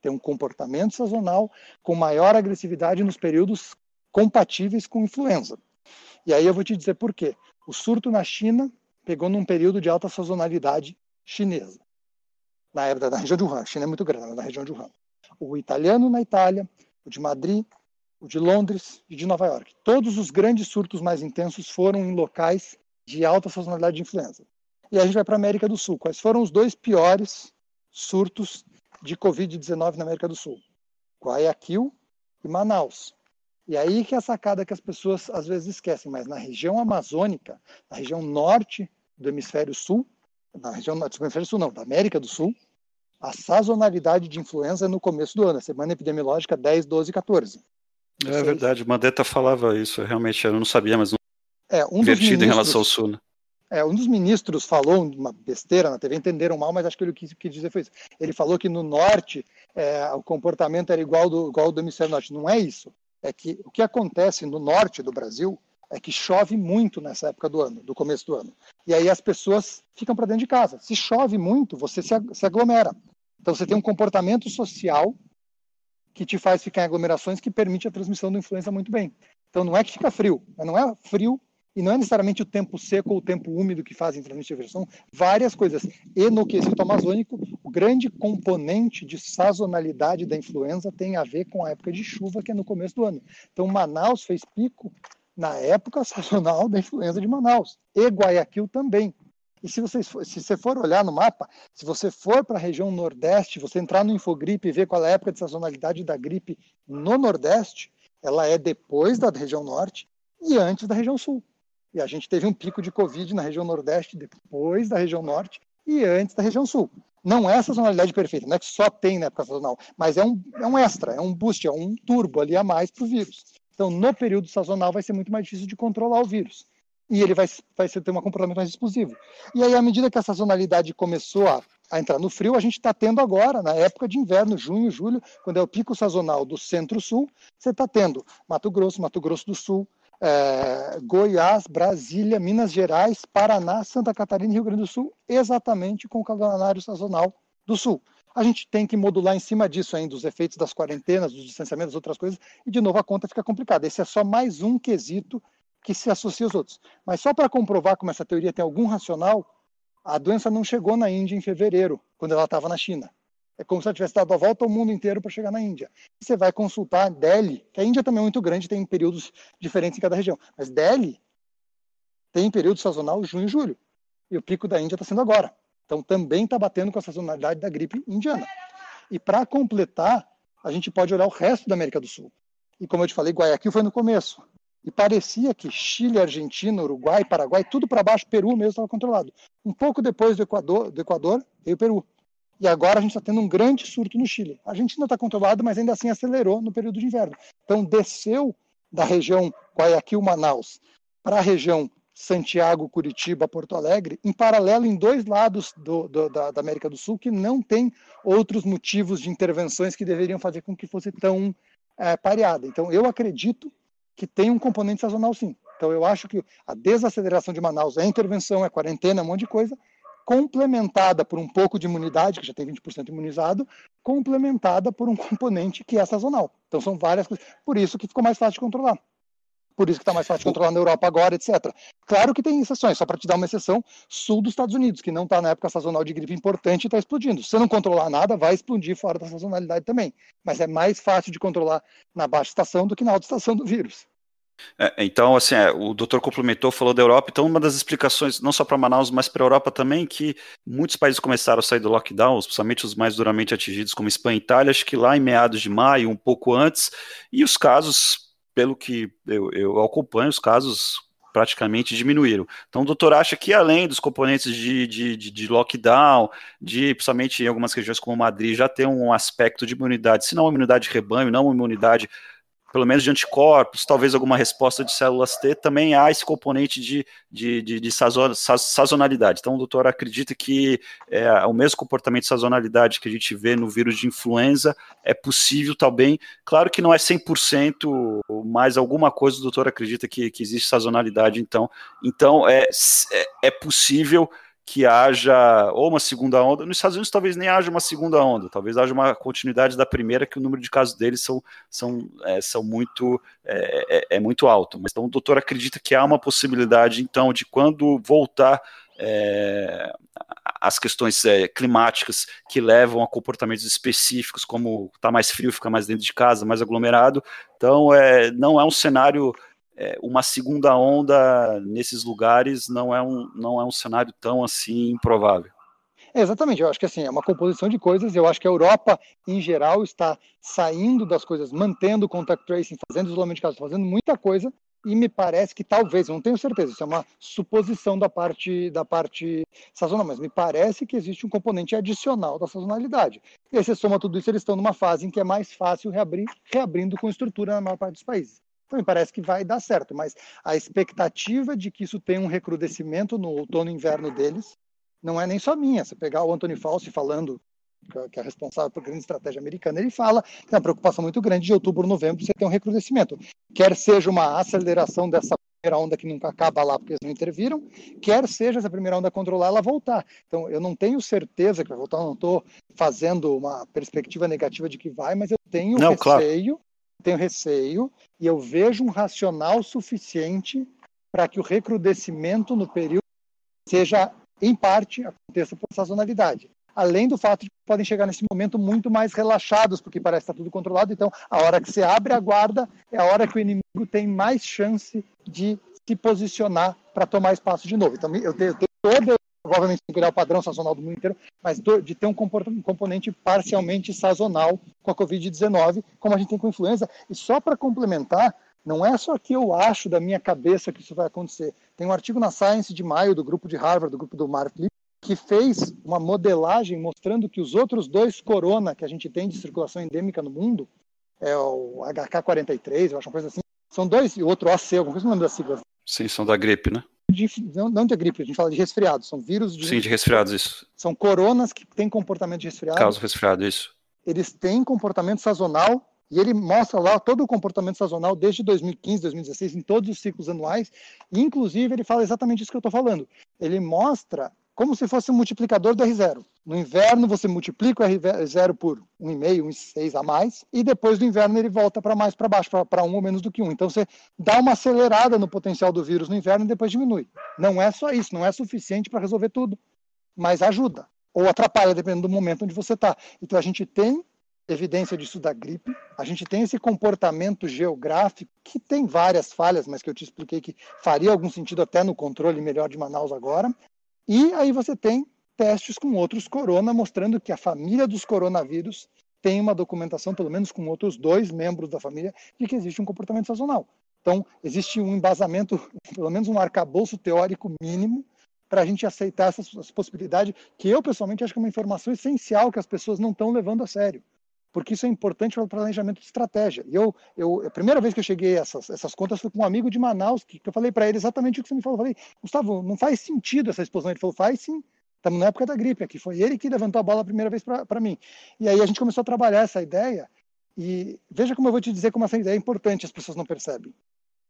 Tem um comportamento sazonal com maior agressividade nos períodos compatíveis com influenza. E aí eu vou te dizer por quê. O surto na China pegou num período de alta sazonalidade chinesa, na época da região de Wuhan. A China é muito grande, na região de Wuhan. O italiano na Itália, o de Madrid, o de Londres e de Nova York. Todos os grandes surtos mais intensos foram em locais de alta sazonalidade de influenza. E a gente vai para a América do Sul. Quais foram os dois piores surtos de Covid-19 na América do Sul? Guayaquil e Manaus. E aí que é a sacada que as pessoas às vezes esquecem, mas na região amazônica, na região norte do hemisfério sul, na região do hemisfério sul não, da América do Sul, a sazonalidade de influenza é no começo do ano, a semana epidemiológica 10, 12, 14. É verdade, Mandetta falava isso, realmente eu não sabia, mas não é, um invertido em relação ao sul. Né? É, um dos ministros falou uma besteira na TV, entenderam mal, mas acho que ele quis, quis dizer foi isso. Ele falou que no norte é, o comportamento era igual do, igual do hemisfério norte. Não é isso é que o que acontece no norte do Brasil é que chove muito nessa época do ano, do começo do ano. E aí as pessoas ficam para dentro de casa. Se chove muito, você se aglomera. Então você tem um comportamento social que te faz ficar em aglomerações que permite a transmissão da influenza muito bem. Então não é que fica frio, não é frio e não é necessariamente o tempo seco ou o tempo úmido que fazem transmitir vírus, são várias coisas. E no quesito amazônico, o grande componente de sazonalidade da influenza tem a ver com a época de chuva, que é no começo do ano. Então, Manaus fez pico na época <laughs> sazonal da influenza de Manaus. E Guayaquil também. E se você, se você for olhar no mapa, se você for para a região Nordeste, você entrar no Infogripe e ver qual é a época de sazonalidade da gripe no Nordeste, ela é depois da região Norte e antes da região Sul. E a gente teve um pico de Covid na região Nordeste depois da região Norte e antes da região Sul. Não é a sazonalidade perfeita, não é que só tem na época sazonal, mas é um, é um extra, é um boost, é um turbo ali a mais para o vírus. Então, no período sazonal, vai ser muito mais difícil de controlar o vírus. E ele vai, vai ter um comportamento mais explosivo. E aí, à medida que a sazonalidade começou a, a entrar no frio, a gente está tendo agora, na época de inverno, junho, julho, quando é o pico sazonal do centro-sul, você está tendo Mato Grosso, Mato Grosso do Sul, é, Goiás, Brasília, Minas Gerais, Paraná, Santa Catarina e Rio Grande do Sul, exatamente com o calendário sazonal do Sul. A gente tem que modular em cima disso ainda os efeitos das quarentenas, dos distanciamentos, outras coisas, e de novo a conta fica complicada. Esse é só mais um quesito que se associa aos outros. Mas só para comprovar como essa teoria tem algum racional, a doença não chegou na Índia em fevereiro, quando ela estava na China. É como se ela tivesse dado a volta ao mundo inteiro para chegar na Índia. Você vai consultar Delhi, que a Índia também é muito grande, tem períodos diferentes em cada região. Mas Delhi tem período sazonal junho e julho. E o pico da Índia está sendo agora. Então também está batendo com a sazonalidade da gripe indiana. E para completar, a gente pode olhar o resto da América do Sul. E como eu te falei, Guayaquil foi no começo. E parecia que Chile, Argentina, Uruguai, Paraguai, tudo para baixo, Peru mesmo estava controlado. Um pouco depois do Equador, do Equador veio o Peru. E agora a gente está tendo um grande surto no Chile. A gente ainda está controlado, mas ainda assim acelerou no período de inverno. Então desceu da região Guayaquil-Manaus para a região Santiago, Curitiba, Porto Alegre, em paralelo em dois lados do, do, da, da, América do Sul que não tem outros motivos de intervenções que deveriam fazer com que fosse tão é, pareada. Então eu acredito que tem um componente sazonal sim. Então eu acho que a desaceleração de Manaus é intervenção, é quarentena, é um monte de coisa, complementada por um pouco de imunidade, que já tem 20% imunizado, complementada por um <laughs> componente que é sazonal. Então são várias coisas. Por isso que ficou mais fácil de controlar. por isso que está mais fácil de controlar na Europa agora, etc. Claro que tem exceções, só para te dar uma exceção, sul dos Estados Unidos, que não está na época sazonal de gripe importante e está explodindo. Se você não controlar nada, vai explodir fora da sazonalidade também. Mas é mais fácil de controlar na baixa estação do que na alta estação do vírus. É, então, assim, é, o doutor complementou, falou da Europa, então uma das explicações, não só para Manaus, mas para a Europa também, que muitos países começaram a sair do lockdown, especialmente os mais duramente atingidos, como Espanha e Itália, acho que lá em meados de maio, um pouco antes, e os casos pelo que eu, eu acompanho, os casos praticamente diminuíram. Então, o doutor acha que além dos componentes de, de, de, de, lockdown, de principalmente em algumas regiões como Madrid, já tem um aspecto de imunidade, se não uma imunidade de rebanho, não uma imunidade pelo menos de anticorpos, talvez alguma resposta de células T, também há esse componente de, de, de, de sazonalidade. Então, o doutor acredita que é, o mesmo comportamento de sazonalidade que a gente vê no vírus de influenza é possível também. Claro que não é 100%, mas alguma coisa o doutor acredita que, que existe sazonalidade. Então, então é, é, é possível que haja ou uma segunda onda. Nos Estados Unidos talvez nem haja uma segunda onda, talvez haja uma continuidade da primeira, que o número de casos deles são, são, é, são muito, é, é, é, muito alto. Mas então o doutor acredita que há uma possibilidade, então, de quando voltar é, as questões é, climáticas que levam a comportamentos específicos, como está mais frio, fica mais dentro de casa, mais aglomerado. Então, é, não é um cenário é, uma segunda onda nesses lugares não é um, não é um cenário tão assim improvável. É, exatamente, eu acho que assim, é uma composição de coisas, eu acho que a Europa, em geral, está saindo das coisas, mantendo o contact tracing, fazendo isolamento de casos, fazendo muita coisa, e me parece que talvez, não tenho certeza, isso é uma suposição da parte da parte sazonal, mas me parece que existe um componente adicional da sazonalidade. E aí você soma tudo isso, eles estão numa fase em que é mais fácil reabrir, reabrindo com estrutura na maior parte dos países. Então, me parece que vai dar certo, mas a expectativa de que isso tenha um recrudescimento no outono e inverno deles não é nem só minha. Você pegar o Anthony Fauci falando, que é responsável por grande estratégia americana, ele fala que tem uma preocupação muito grande de outubro, novembro, você ter um recrudescimento. Quer seja uma aceleração dessa primeira onda que nunca acaba lá porque eles não interviram, quer seja essa primeira onda controlar, ela voltar. Então, eu não tenho certeza que vai voltar, não estou fazendo uma perspectiva negativa de que vai, mas eu tenho não, receio claro tenho receio e eu vejo um racional suficiente para que o recrudescimento no período seja, em parte, aconteça por sazonalidade. Além do fato de que podem chegar nesse momento muito mais relaxados, porque parece estar tudo controlado. Então, a hora que você abre a guarda é a hora que o inimigo tem mais chance de se posicionar para tomar espaço de novo. Então, eu tenho, eu tenho toda provavelmente olhar o padrão sazonal do mundo inteiro, mas de ter um componente parcialmente sazonal com a Covid-19, como a gente tem com a influenza. E só para complementar, não é só que eu acho da minha cabeça que isso vai acontecer. Tem um artigo na Science de maio do grupo de Harvard, do grupo do Mark Lipps, que fez uma modelagem mostrando que os outros dois corona que a gente tem de circulação endêmica no mundo, é o HK43, eu acho uma coisa assim, são dois, e o outro AC, alguma coisa, não lembro das siglas. Sim, são da gripe, né? De, não, não de gripe, a gente fala de resfriados, são vírus de. Sim, de resfriados, isso. São coronas que têm comportamento de resfriado. Causa resfriado, isso. Eles têm comportamento sazonal e ele mostra lá todo o comportamento sazonal desde 2015, 2016, em todos os ciclos anuais. E, inclusive, ele fala exatamente isso que eu estou falando. Ele mostra como se fosse um multiplicador do R0. No inverno, você multiplica o R0 por 1,5, 1,6 a mais, e depois do inverno ele volta para mais para baixo, para 1 ou menos do que 1. Então você dá uma acelerada no potencial do vírus no inverno e depois diminui. Não é só isso, não é suficiente para resolver tudo, mas ajuda. Ou atrapalha, dependendo do momento onde você está. Então a gente tem evidência disso da gripe. A gente tem esse comportamento geográfico que tem várias falhas, mas que eu te expliquei que faria algum sentido até no controle melhor de Manaus agora. E aí você tem testes com outros corona, mostrando que a família dos coronavírus tem uma documentação, pelo menos com outros dois membros da família, de que existe um comportamento sazonal. Então, existe um embasamento, <laughs> pelo menos um arcabouço teórico mínimo, para a gente aceitar essa, possibilidade, que eu pessoalmente acho que é uma informação essencial que as pessoas não estão levando a sério porque isso é importante para o planejamento de estratégia. E eu, eu, a primeira vez que eu cheguei a essas, essas contas foi com um amigo de Manaus, que, que eu falei para ele exatamente o que você me falou. Eu falei, Gustavo, não faz sentido essa exposição. Ele falou, faz sim. Estamos na época da gripe aqui. Foi ele que levantou a bola a primeira vez para mim. E aí a gente começou a trabalhar essa ideia. E veja como eu vou te dizer como essa ideia é importante, as pessoas não percebem.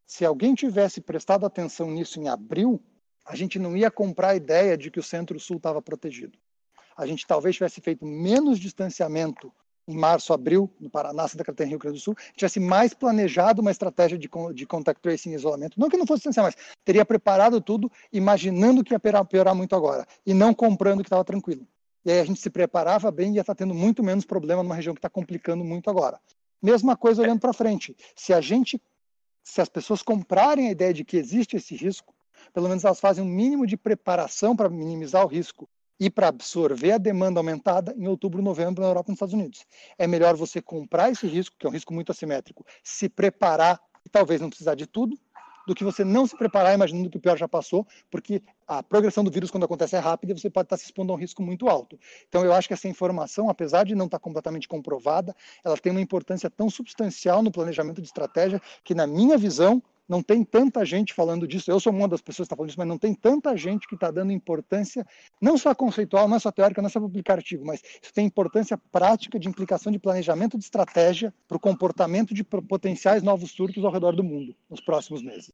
Se alguém tivesse prestado atenção nisso em abril, a gente não ia comprar a ideia de que o Centro-Sul estava protegido. A gente talvez tivesse feito menos distanciamento em março, abril, no Paraná, Santa Catarina e Rio Grande do Sul, tivesse mais planejado uma estratégia de, de contact tracing e isolamento, não que não fosse essencial, mas teria preparado tudo, imaginando que ia piorar, piorar muito agora, e não comprando que estava tranquilo. E aí a gente se preparava bem e ia estar tá tendo muito menos problema numa região que está complicando muito agora. Mesma coisa olhando para frente. Se a gente, se as pessoas comprarem a ideia de que existe esse risco, pelo menos elas fazem um mínimo de preparação para minimizar o risco e para absorver a demanda aumentada em outubro, novembro na Europa e nos Estados Unidos. É melhor você comprar esse risco, que é um risco muito assimétrico, se preparar e talvez não precisar de tudo, do que você não se preparar imaginando que o pior já passou, porque a progressão do vírus, quando acontece, é rápida e você pode estar se expondo a um risco muito alto. Então, eu acho que essa informação, apesar de não estar completamente comprovada, ela tem uma importância tão substancial no planejamento de estratégia que, na minha visão, não tem tanta gente falando disso. Eu sou uma das pessoas que está falando disso, mas não tem tanta gente que está dando importância, não só conceitual, não só teórica, não só publicar artigo, mas isso tem importância prática de implicação de planejamento de estratégia para o comportamento de potenciais novos surtos ao redor do mundo nos próximos meses.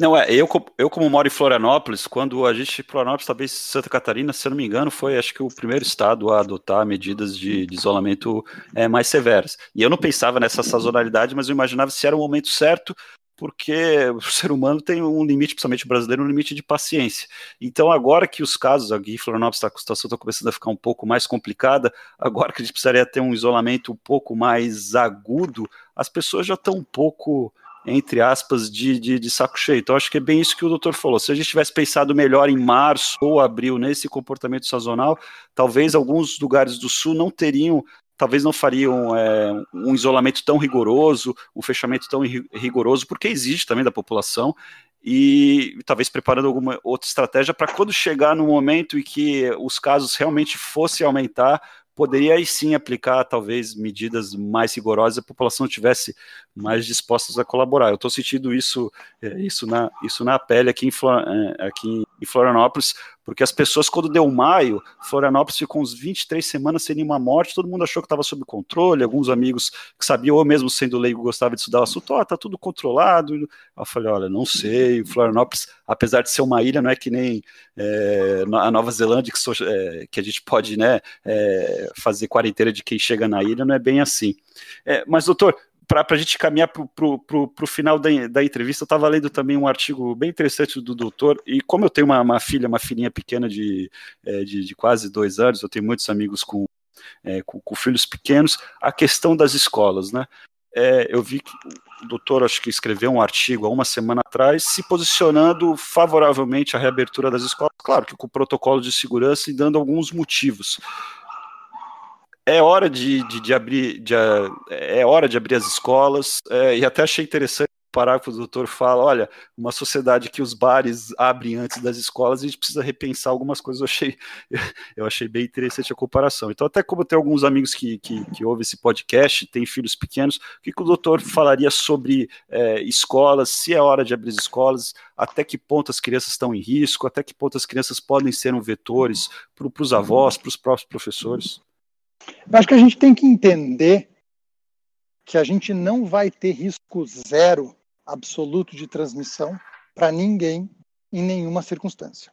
Não, é, eu, eu como moro em Florianópolis, quando a gente, Florianópolis, talvez Santa Catarina, se eu não me engano, foi acho que o primeiro estado a adotar medidas de, de isolamento é, mais severas. E eu não pensava nessa sazonalidade, mas eu imaginava se era o momento certo porque o <laughs> ser humano tem um limite, principalmente o brasileiro, um limite de paciência. Então, agora que os casos, aqui em Florianópolis, a situação está começando a ficar um pouco mais complicada, agora que a gente precisaria ter um isolamento um pouco mais agudo, as pessoas já estão um pouco, entre aspas, de, de, de saco cheio. Então, acho que é bem isso que o doutor falou. Se a gente tivesse pensado melhor em março ou abril nesse comportamento sazonal, talvez alguns lugares do sul não teriam talvez não fariam é, um isolamento tão rigoroso, um fechamento tão rigoroso, porque existe também da população, e talvez preparando alguma outra estratégia para quando chegar no momento em que os casos realmente fossem aumentar, poderia aí sim aplicar talvez medidas mais rigorosas, a população tivesse mais dispostas a colaborar. Eu estou sentindo isso, é, isso, na, isso na pele aqui em, é, aqui em Florianópolis, porque as pessoas, quando deu maio, Florianópolis ficou uns 23 semanas sem nenhuma morte, todo mundo achou que estava sob controle, alguns amigos que sabiam, ou mesmo sendo leigo, gostavam de estudar o assunto, ó, oh, tá tudo controlado. Eu falei, olha, não sei, Florianópolis, apesar de ser uma ilha, não é que nem é, a Nova Zelândia, que, so, é, que, a gente pode né, é, fazer quarentena de quem chega na ilha, não é bem assim. Mas, doutor, para a gente caminhar para o final da, da, entrevista, eu estava lendo também um artigo bem interessante do doutor, e como eu tenho uma, uma filha, uma filhinha pequena de, é, de, de, quase dois anos, eu tenho muitos amigos com, é, com, com, filhos pequenos, a questão das escolas, né? É, eu vi que o doutor, acho que escreveu um artigo há uma semana atrás, se posicionando favoravelmente à reabertura das escolas, claro que com protocolo de segurança e dando alguns motivos é hora de, de, de abrir de, é hora de abrir as escolas é, e até achei interessante o parágrafo do doutor fala, olha, uma sociedade que os bares abrem antes das escolas, a gente precisa repensar algumas coisas. Eu achei, <laughs> eu achei bem interessante a comparação. Então, até como tem alguns amigos que, que, que ouvem esse podcast, têm filhos pequenos, o que, que o doutor falaria sobre é, escolas, se é hora de abrir as escolas, até que ponto as crianças estão em risco, até que ponto as crianças podem ser um vetores para os avós, para os próprios professores? Eu acho que a gente tem que entender que a gente não vai ter risco zero absoluto de transmissão para ninguém em nenhuma circunstância.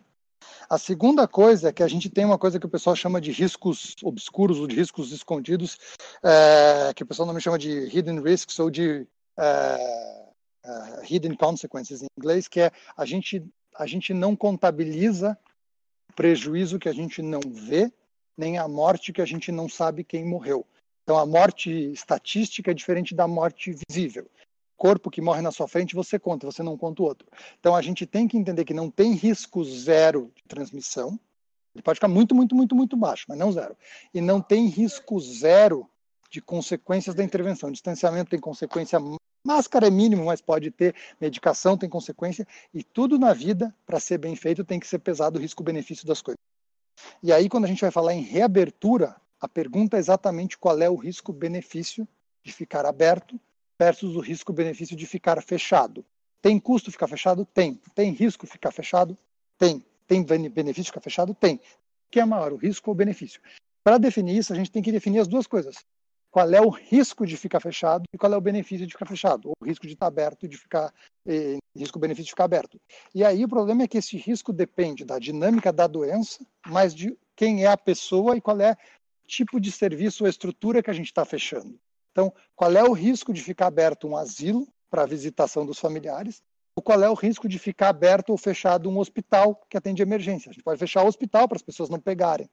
A segunda coisa é que a gente tem uma coisa que o pessoal chama de riscos obscuros ou de riscos escondidos, é, que o pessoal não me chama de hidden risks ou de é, é, hidden consequences em inglês, que é a gente, a gente não contabiliza prejuízo que a gente não vê nem a morte que a gente não sabe quem morreu. Então, a morte estatística é diferente da morte visível. Corpo que morre na sua frente, você conta, você não conta o outro. Então, a gente tem que entender que não tem risco zero de transmissão. Ele pode ficar muito, muito, muito, muito baixo, mas não zero. E não tem risco zero de consequências da intervenção. Distanciamento tem consequência, máscara é mínimo, mas pode ter, medicação tem consequência, e tudo na vida, para ser bem feito, tem que ser pesado o risco-benefício das coisas. E aí, quando a gente vai falar em reabertura, a pergunta é exatamente qual é o risco-benefício de ficar aberto versus o risco-benefício de ficar fechado. Tem custo ficar fechado? Tem. Tem risco ficar fechado? Tem. Tem benefício ficar fechado? Tem. O que é maior, o risco ou o benefício? Para definir isso, a gente tem que definir as duas coisas. Qual é o risco de ficar fechado e qual é o benefício de ficar fechado? Ou o risco de estar aberto de ficar eh, risco-benefício de ficar aberto. E aí o problema é que esse risco depende da dinâmica da doença, mas de quem é a pessoa e qual é tipo de serviço ou estrutura que a gente está fechando. Então, qual é o risco de ficar aberto um asilo para a visitação dos familiares? Ou qual é o risco de ficar aberto ou fechado um hospital que atende emergência? A gente pode fechar o hospital para as pessoas não pegarem.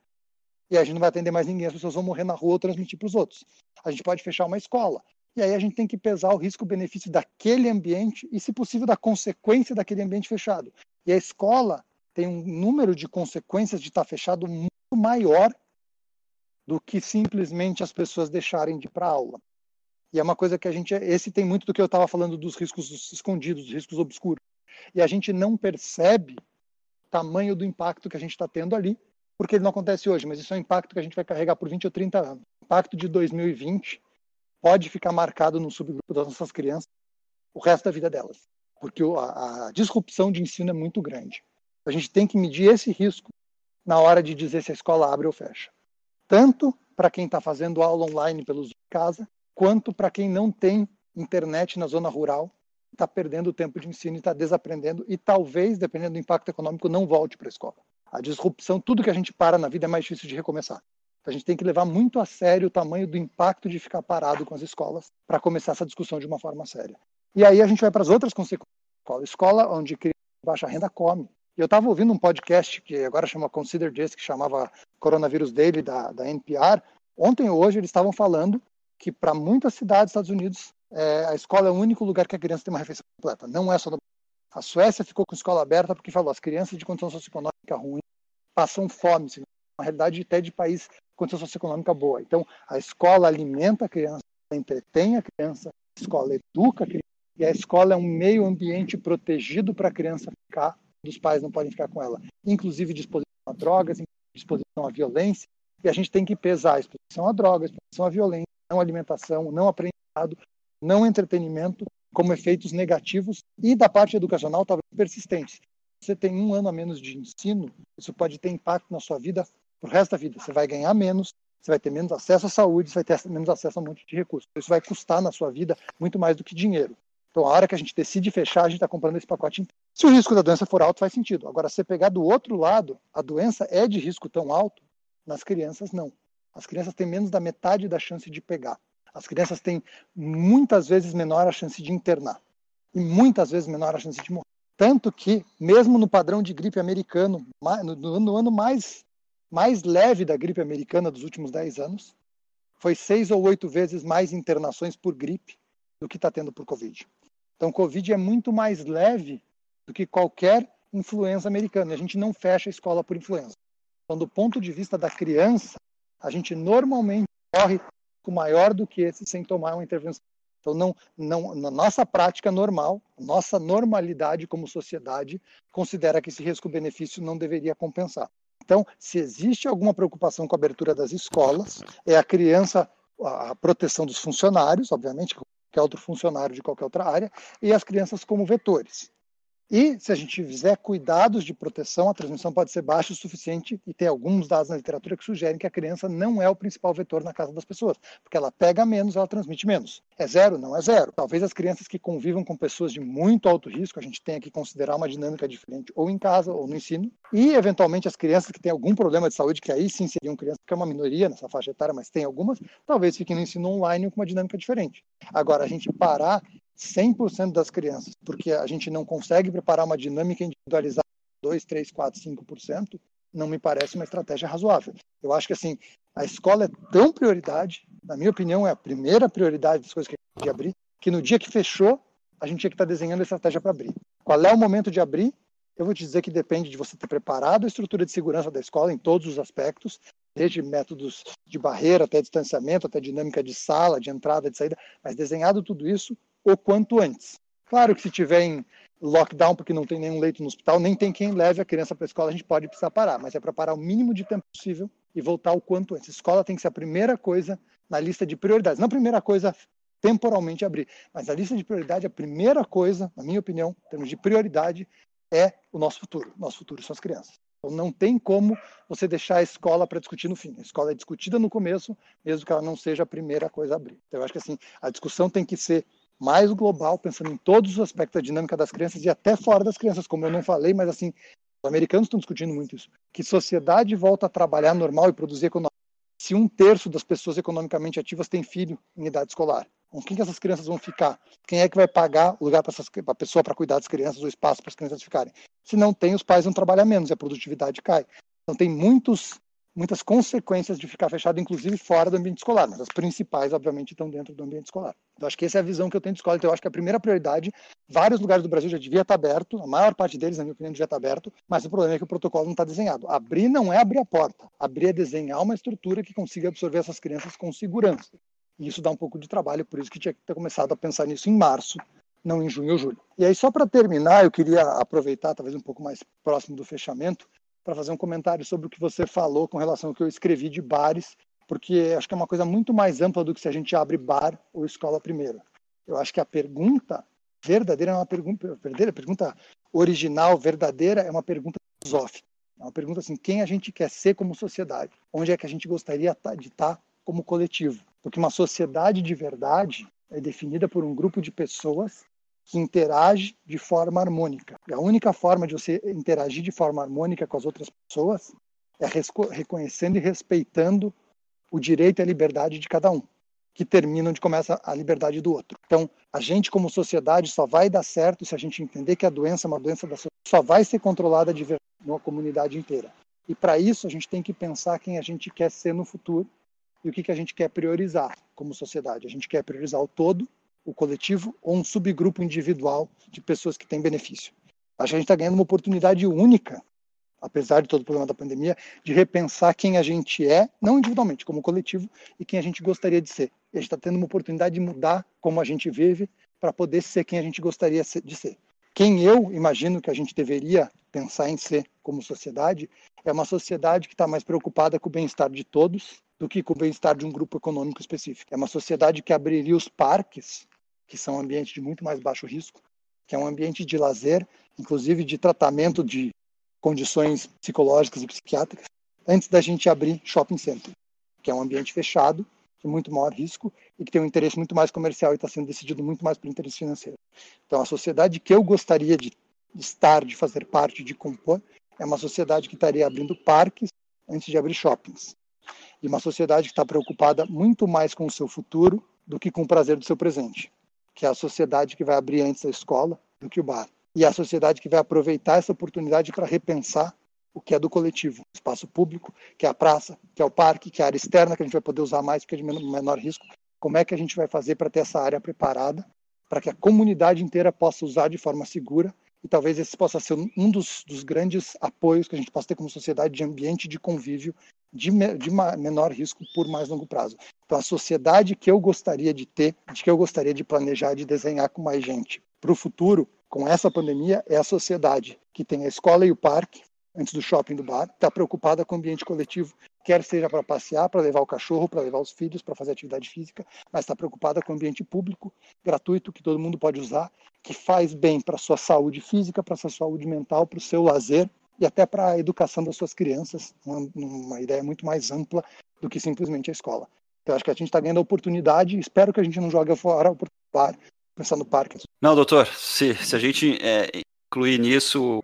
E a gente não vai atender mais ninguém, as pessoas vão morrer na rua ou transmitir para os outros. A gente pode fechar uma escola. E aí a gente tem que pesar o risco-benefício daquele ambiente e, se possível, da consequência daquele ambiente fechado. E a escola tem um número de consequências de estar fechado muito maior do que simplesmente as pessoas deixarem de ir para aula. E é uma coisa que a gente. Esse tem muito do que eu estava falando dos riscos escondidos, dos riscos obscuros. E a gente não percebe o tamanho do impacto que a gente está tendo ali, porque ele não acontece hoje, mas isso é um impacto que a gente vai carregar por 20 ou 30 anos. O impacto de 2020 pode ficar marcado no subgrupo das nossas crianças o resto da vida delas, porque a, a disrupção de ensino é muito grande. A gente tem que medir esse risco na hora de dizer se a escola abre ou fecha. Tanto para quem está fazendo aula online pelos casa, quanto para quem não tem internet na zona rural, está perdendo o tempo de ensino e está desaprendendo e talvez, dependendo do impacto econômico, não volte para a escola. A disrupção, tudo que a gente para na vida é mais difícil de recomeçar. Então, a gente tem que levar muito a sério o tamanho do impacto de ficar parado com as escolas para começar essa discussão de uma forma séria. E aí a gente vai para as outras consequências. Escola, escola onde criança baixa renda come. Eu estava ouvindo um podcast que agora chama Consider This, que chamava Coronavírus Daily, da, da NPR. Ontem ou hoje eles estavam falando que para muitas cidades dos Estados Unidos é, a escola é o único lugar que a criança tem uma refeição completa. Não é só no... A Suécia ficou com escola aberta porque falou as crianças de condição socioeconômica ruim passam fome. Assim, uma realidade até de país com condição socioeconômica boa. Então, a escola alimenta a criança, entretém a criança, a escola educa a criança, e a escola é um meio ambiente protegido para a criança ficar dos pais não podem ficar com ela, inclusive disposição a drogas, disposição à violência, e a gente tem que pesar a exposição a drogas, exposição à violência, não alimentação, não aprendizado, não entretenimento, como efeitos negativos e da parte educacional talvez persistentes. Você tem um ano a menos de ensino, isso pode ter impacto na sua vida pro resto da vida. Você vai ganhar menos, você vai ter menos acesso à saúde, você vai ter menos acesso a um monte de recursos. Isso vai custar na sua vida muito mais do que dinheiro. Então, a hora que a gente decide fechar, a gente está comprando esse pacote inteiro. Se o risco da doença for alto, faz sentido. Agora, se pegar do outro lado, a doença é de risco tão alto, nas crianças, não. As crianças têm menos da metade da chance de pegar. As crianças têm muitas vezes menor a chance de internar. E muitas vezes menor a chance de morrer. Tanto que, mesmo no padrão de gripe americano, no ano mais, mais leve da gripe americana dos últimos 10 anos, foi seis ou oito vezes mais internações por gripe do que está tendo por Covid. Então, Covid é muito mais leve do que qualquer influenza americana. A gente não fecha a escola por influenza. Então, do ponto de vista da criança, a gente normalmente corre maior do que esse sem tomar uma intervenção. Então, não, não, na nossa prática normal, nossa normalidade como sociedade considera que esse risco-benefício não deveria compensar. Então, se existe alguma preocupação com a abertura das escolas, é a criança, a proteção dos funcionários, obviamente, qualquer outro funcionário de qualquer outra área, e as crianças como vetores. E se a gente fizer cuidados de proteção, a transmissão pode ser baixa o suficiente, e tem alguns dados na literatura que sugerem que a criança não é o principal vetor na casa das pessoas, porque ela pega menos, ela transmite menos. É zero? Não é zero. Talvez as crianças que convivam com pessoas de muito alto risco, a gente tenha que considerar uma dinâmica diferente, ou em casa, ou no ensino. E, eventualmente, as crianças que têm algum problema de saúde, que aí sim seriam crianças, que é uma minoria nessa faixa etária, mas tem algumas, talvez fiquem no ensino online com uma dinâmica diferente. Agora, a gente parar 100% das crianças, porque a gente não consegue preparar uma dinâmica individualizada 2, 3, 4, 5%, não me parece uma estratégia razoável. Eu acho que assim, a escola é tão prioridade, na minha opinião, é a primeira prioridade das coisas que a gente pode abrir, que no dia que fechou, a gente tinha que estar desenhando a estratégia para abrir. Qual é o momento de abrir? Eu vou te dizer que depende de você ter preparado a estrutura de segurança da escola em todos os aspectos, desde métodos de barreira até distanciamento, até dinâmica de sala, de entrada, de saída, mas desenhado tudo isso, o quanto antes. Claro que se tiver em lockdown, porque não tem nenhum leito no hospital, nem tem quem leve a criança para a escola, a gente pode precisar parar, mas é para parar o mínimo de tempo possível e voltar o quanto antes. Escola tem que ser a primeira coisa na lista de prioridades, não a primeira coisa temporalmente abrir, mas a lista de prioridade, a primeira coisa, na minha opinião, em termos de prioridade, é o nosso futuro. Nosso futuro são as crianças. Então, não tem como você deixar a escola para discutir no fim. A escola é discutida no começo, mesmo que ela não seja a primeira coisa a abrir. Então, eu acho que assim, a discussão tem que ser mais global, pensando em todos os aspectos da dinâmica das crianças e até fora das crianças, como eu não falei, mas assim, os americanos estão discutindo muito isso. Que sociedade volta a trabalhar normal e produzir economia se um terço das pessoas economicamente ativas tem filho em idade escolar? Com quem que essas crianças vão ficar? Quem é que vai pagar o lugar para a pessoa para cuidar das crianças, o espaço para as crianças ficarem? Se não tem, os pais vão trabalhar menos e a produtividade cai. Então tem muitos muitas consequências de ficar fechado, inclusive fora do ambiente escolar, mas as principais, obviamente, estão dentro do ambiente escolar. Então, acho que essa é a visão que eu tenho de escola. Então, eu acho que a primeira prioridade, vários lugares do Brasil já devia estar aberto, a maior parte deles, na minha opinião, devia estar aberto, mas o problema é que o protocolo não está desenhado. Abrir não é abrir a porta, abrir é desenhar uma estrutura que consiga absorver essas crianças com segurança. E isso dá um pouco de trabalho, por isso que tinha que ter começado a pensar nisso em março, não em junho ou julho. E aí, só para terminar, eu queria aproveitar, talvez um pouco mais próximo do fechamento, para fazer um comentário sobre o que você falou com relação ao que eu escrevi de bares, porque acho que é uma coisa muito mais ampla do que se a gente abre bar ou escola primeiro. Eu acho que a pergunta verdadeira é uma pergunta verdadeira, pergunta original, verdadeira, é uma pergunta filosófica. É uma pergunta assim, quem a gente quer ser como sociedade? Onde é que a gente gostaria de estar como coletivo? Porque uma sociedade de verdade é definida por um grupo de pessoas que interage de forma harmônica. E a única forma de você interagir de forma harmônica com as outras pessoas é reconhecendo e respeitando o direito e a liberdade de cada um, que termina onde começa a liberdade do outro. Então, a gente como sociedade só vai dar certo se a gente entender que a doença é uma doença da sociedade, só vai ser controlada de numa comunidade inteira. E para isso a gente tem que pensar quem a gente quer ser no futuro e o que, que a gente quer priorizar como sociedade. A gente quer priorizar o todo o coletivo ou um subgrupo individual de pessoas que têm benefício. Acho que a gente está ganhando uma oportunidade única, apesar de todo o problema da pandemia, de repensar quem a gente é, não individualmente, como coletivo, e quem a gente gostaria de ser. E a gente está tendo uma oportunidade de mudar como a gente vive para poder ser quem a gente gostaria de ser. Quem eu imagino que a gente deveria pensar em ser como sociedade é uma sociedade que está mais preocupada com o bem-estar de todos do que com o bem-estar de um grupo econômico específico. É uma sociedade que abriria os parques que são ambientes de muito mais baixo risco, que é um ambiente de lazer, inclusive de tratamento de condições psicológicas e psiquiátricas, antes da gente abrir shopping center, que é um ambiente fechado, de muito maior risco e que tem um interesse muito mais comercial e está sendo decidido muito mais por interesse financeiro. Então, a sociedade que eu gostaria de estar, de fazer parte, de compor, é uma sociedade que estaria abrindo parques antes de abrir shoppings. E uma sociedade que está preocupada muito mais com o seu futuro do que com o prazer do seu presente que é a sociedade que vai abrir antes a escola do que o bar. E é a sociedade que vai aproveitar essa oportunidade para repensar o que é do coletivo, o espaço público, que é a praça, que é o parque, que é a área externa que a gente vai poder usar mais porque é de menor risco. Como é que a gente vai fazer para ter essa área preparada para que a comunidade inteira possa usar de forma segura e talvez esse possa ser um dos, dos grandes apoios que a gente possa ter como sociedade de ambiente de convívio de, de menor risco por mais longo prazo. Então, a sociedade que eu gostaria de ter, de que eu gostaria de planejar, de desenhar com mais gente para o futuro, com essa pandemia, é a sociedade que tem a escola e o parque, antes do shopping do bar, está preocupada com o ambiente coletivo, quer seja para passear, para levar o cachorro, para levar os filhos, para fazer atividade física, mas está preocupada com o ambiente público, gratuito, que todo mundo pode usar, que faz bem para sua saúde física, para sua saúde mental, para o seu lazer, e até para a educação das suas crianças, uma, uma, ideia muito mais ampla do que simplesmente a escola. Então, acho que a gente está ganhando a oportunidade, espero que a gente não jogue fora a oportunidade, pensando no parque. Não, doutor, se, se a gente é, incluir nisso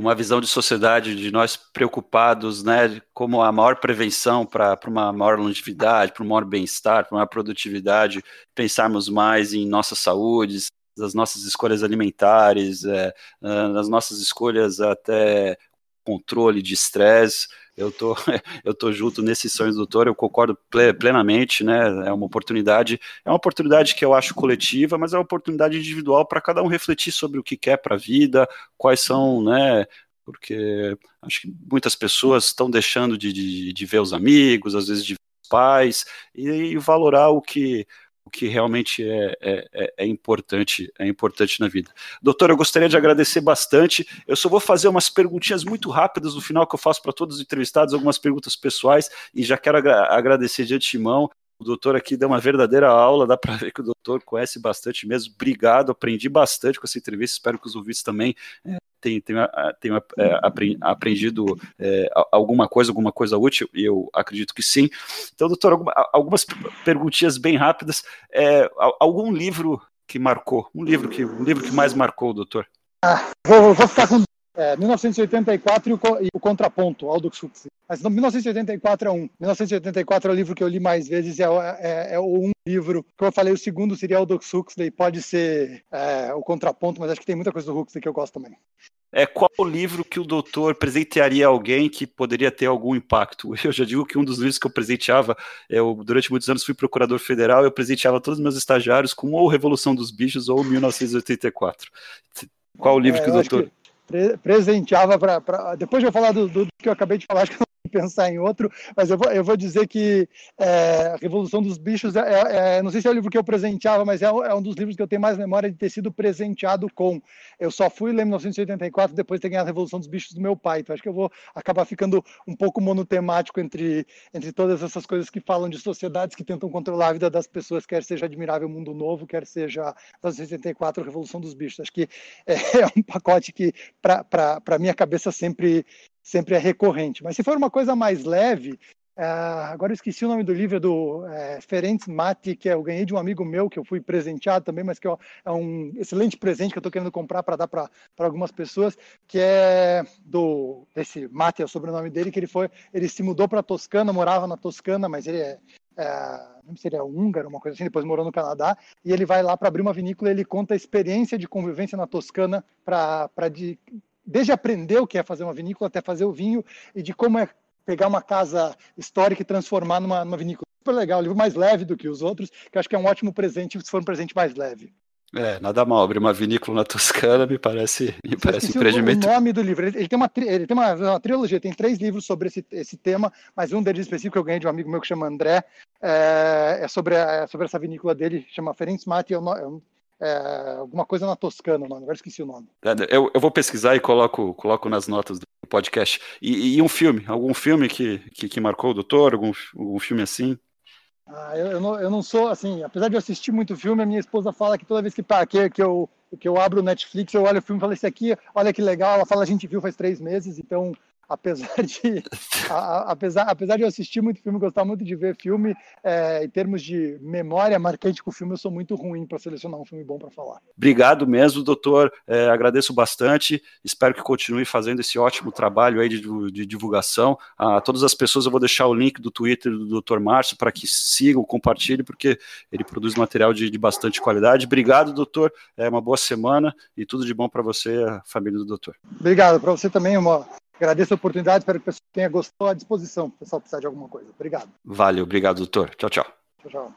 uma visão de sociedade de nós preocupados, né, como a maior prevenção para uma maior longevidade, para um maior bem-estar, para uma produtividade, pensarmos mais em nossa saúde, das nossas escolhas alimentares, é, nas nossas escolhas até controle de estresse. Eu tô, <laughs> eu tô junto nesses sonhos do doutor, eu concordo plenamente, né? É uma oportunidade, é uma oportunidade que eu acho coletiva, mas é uma oportunidade individual para cada um refletir sobre o que quer para a vida, quais são, né? Porque acho que muitas pessoas estão deixando de, de, de ver os amigos, às vezes de pais, e, e valorar o que o que realmente é, é, é, é, importante é importante na vida. Doutor, eu gostaria de agradecer bastante. Eu só vou fazer umas perguntinhas muito rápidas no final que eu faço para todos os entrevistados, algumas perguntas pessoais, e já quero agra agradecer de antemão. O doutor aqui deu uma verdadeira aula, dá para ver que o doutor conhece bastante mesmo. Obrigado, aprendi bastante com essa entrevista. Espero que os ouvintes também é, tem, tem é, aprendido é, alguma coisa, alguma coisa útil, e eu acredito que sim. Então, doutor, alguma, algumas perguntinhas bem rápidas. É, algum livro que marcou, um livro que, um livro que mais marcou, doutor? Ah, vou, vou ficar com é, 1984 e o, e o Contraponto, Aldous Huxley. Mas 1984 é um. 1984 é o livro que eu li mais vezes, é, é, é um livro. Como eu falei, o segundo seria Aldous Huxley, pode ser é, o Contraponto, mas acho que tem muita coisa do Huxley que eu gosto também. É, qual o livro que o doutor presentearia alguém que poderia ter algum impacto? <laughs> Eu já digo que um dos livros que eu presenteava, eu, durante muitos anos fui procurador federal, eu presenteava todos os meus estagiários com ou Revolução dos Bichos ou 1984. Qual o livro é, que o doutor. Que presenteava para. Depois de eu falar do, do, que eu acabei de falar, acho que <laughs> pensar em outro, mas eu vou, eu vou dizer que é, Revolução dos Bichos, é, é, é, não sei se é o livro que eu presenteava, mas é, é, um dos livros que eu tenho mais memória de ter sido presenteado com. Eu só fui ler em 1984 depois de ter ganhado a Revolução dos Bichos do meu pai, então acho que eu vou acabar ficando um pouco monotemático entre, entre todas essas coisas que falam de sociedades que tentam controlar a vida das pessoas, quer seja Admirável Mundo Novo, quer seja 1984 Revolução dos Bichos. Acho que é, <laughs> é um pacote que, para minha cabeça, sempre sempre é recorrente. Mas se for uma coisa mais leve, é, agora eu esqueci o nome do livro é do é, Ferenc Mati, que eu ganhei de um amigo meu que eu fui presenteado também, mas que é um excelente presente que eu estou querendo comprar para dar para algumas pessoas, que é do esse Mati é o sobrenome dele, que ele foi, ele se mudou para Toscana, morava na Toscana, mas ele é, é não sei se ele é húngaro, uma coisa assim, depois morou no Canadá, e ele vai lá para abrir uma vinícola, ele conta a experiência de convivência na Toscana para desde aprender o que é fazer uma vinícola até fazer o vinho e de como é pegar uma casa histórica e transformar numa, numa vinícola. Super legal, um livro mais leve do que os outros, que acho que é um ótimo presente se for um presente mais leve. É, nada mal, abrir uma vinícola na Toscana me parece, me parece um empreendimento. O nome do livro, ele, ele tem, uma, ele tem uma, uma, trilogia, tem três livros sobre esse, esse tema, mas um deles específico eu ganhei de um amigo meu que chama André, é, é sobre, é sobre essa vinícola dele, chama Ferenc Mate, eu, eu é, alguma coisa na Toscana, mano. Agora esqueci o nome. Eu, eu vou pesquisar e coloco, coloco nas notas do podcast. E, e um filme, algum filme que, que, que, marcou o doutor, algum, algum filme assim? Ah, eu, eu, não, eu não sou, assim, apesar de eu assistir muito filme, a minha esposa fala que toda vez que, pá, que, que, eu, que eu abro o Netflix, eu olho o filme e falo, esse aqui, olha que legal, ela fala, a gente viu faz três meses, então apesar de a, apesar, apesar de eu assistir muito filme, gostar muito de ver filme, é, em termos de memória marcante com o filme, eu sou muito ruim para selecionar um filme bom para falar. Obrigado mesmo, doutor. É, agradeço bastante. Espero que continue fazendo esse ótimo trabalho aí de, de divulgação. A todas as pessoas eu vou deixar o link do Twitter do Dr. Márcio para que sigam, compartilhem, porque ele produz material de, de bastante qualidade. Obrigado, doutor. É uma boa semana e tudo de bom para você, a família do doutor. Obrigado para você também. Uma Agradeço a oportunidade, espero que o pessoal tenha gostado à disposição, se o pessoal precisar de alguma coisa. Obrigado. Vale, obrigado, doutor. Tchau, tchau. Tchau, tchau.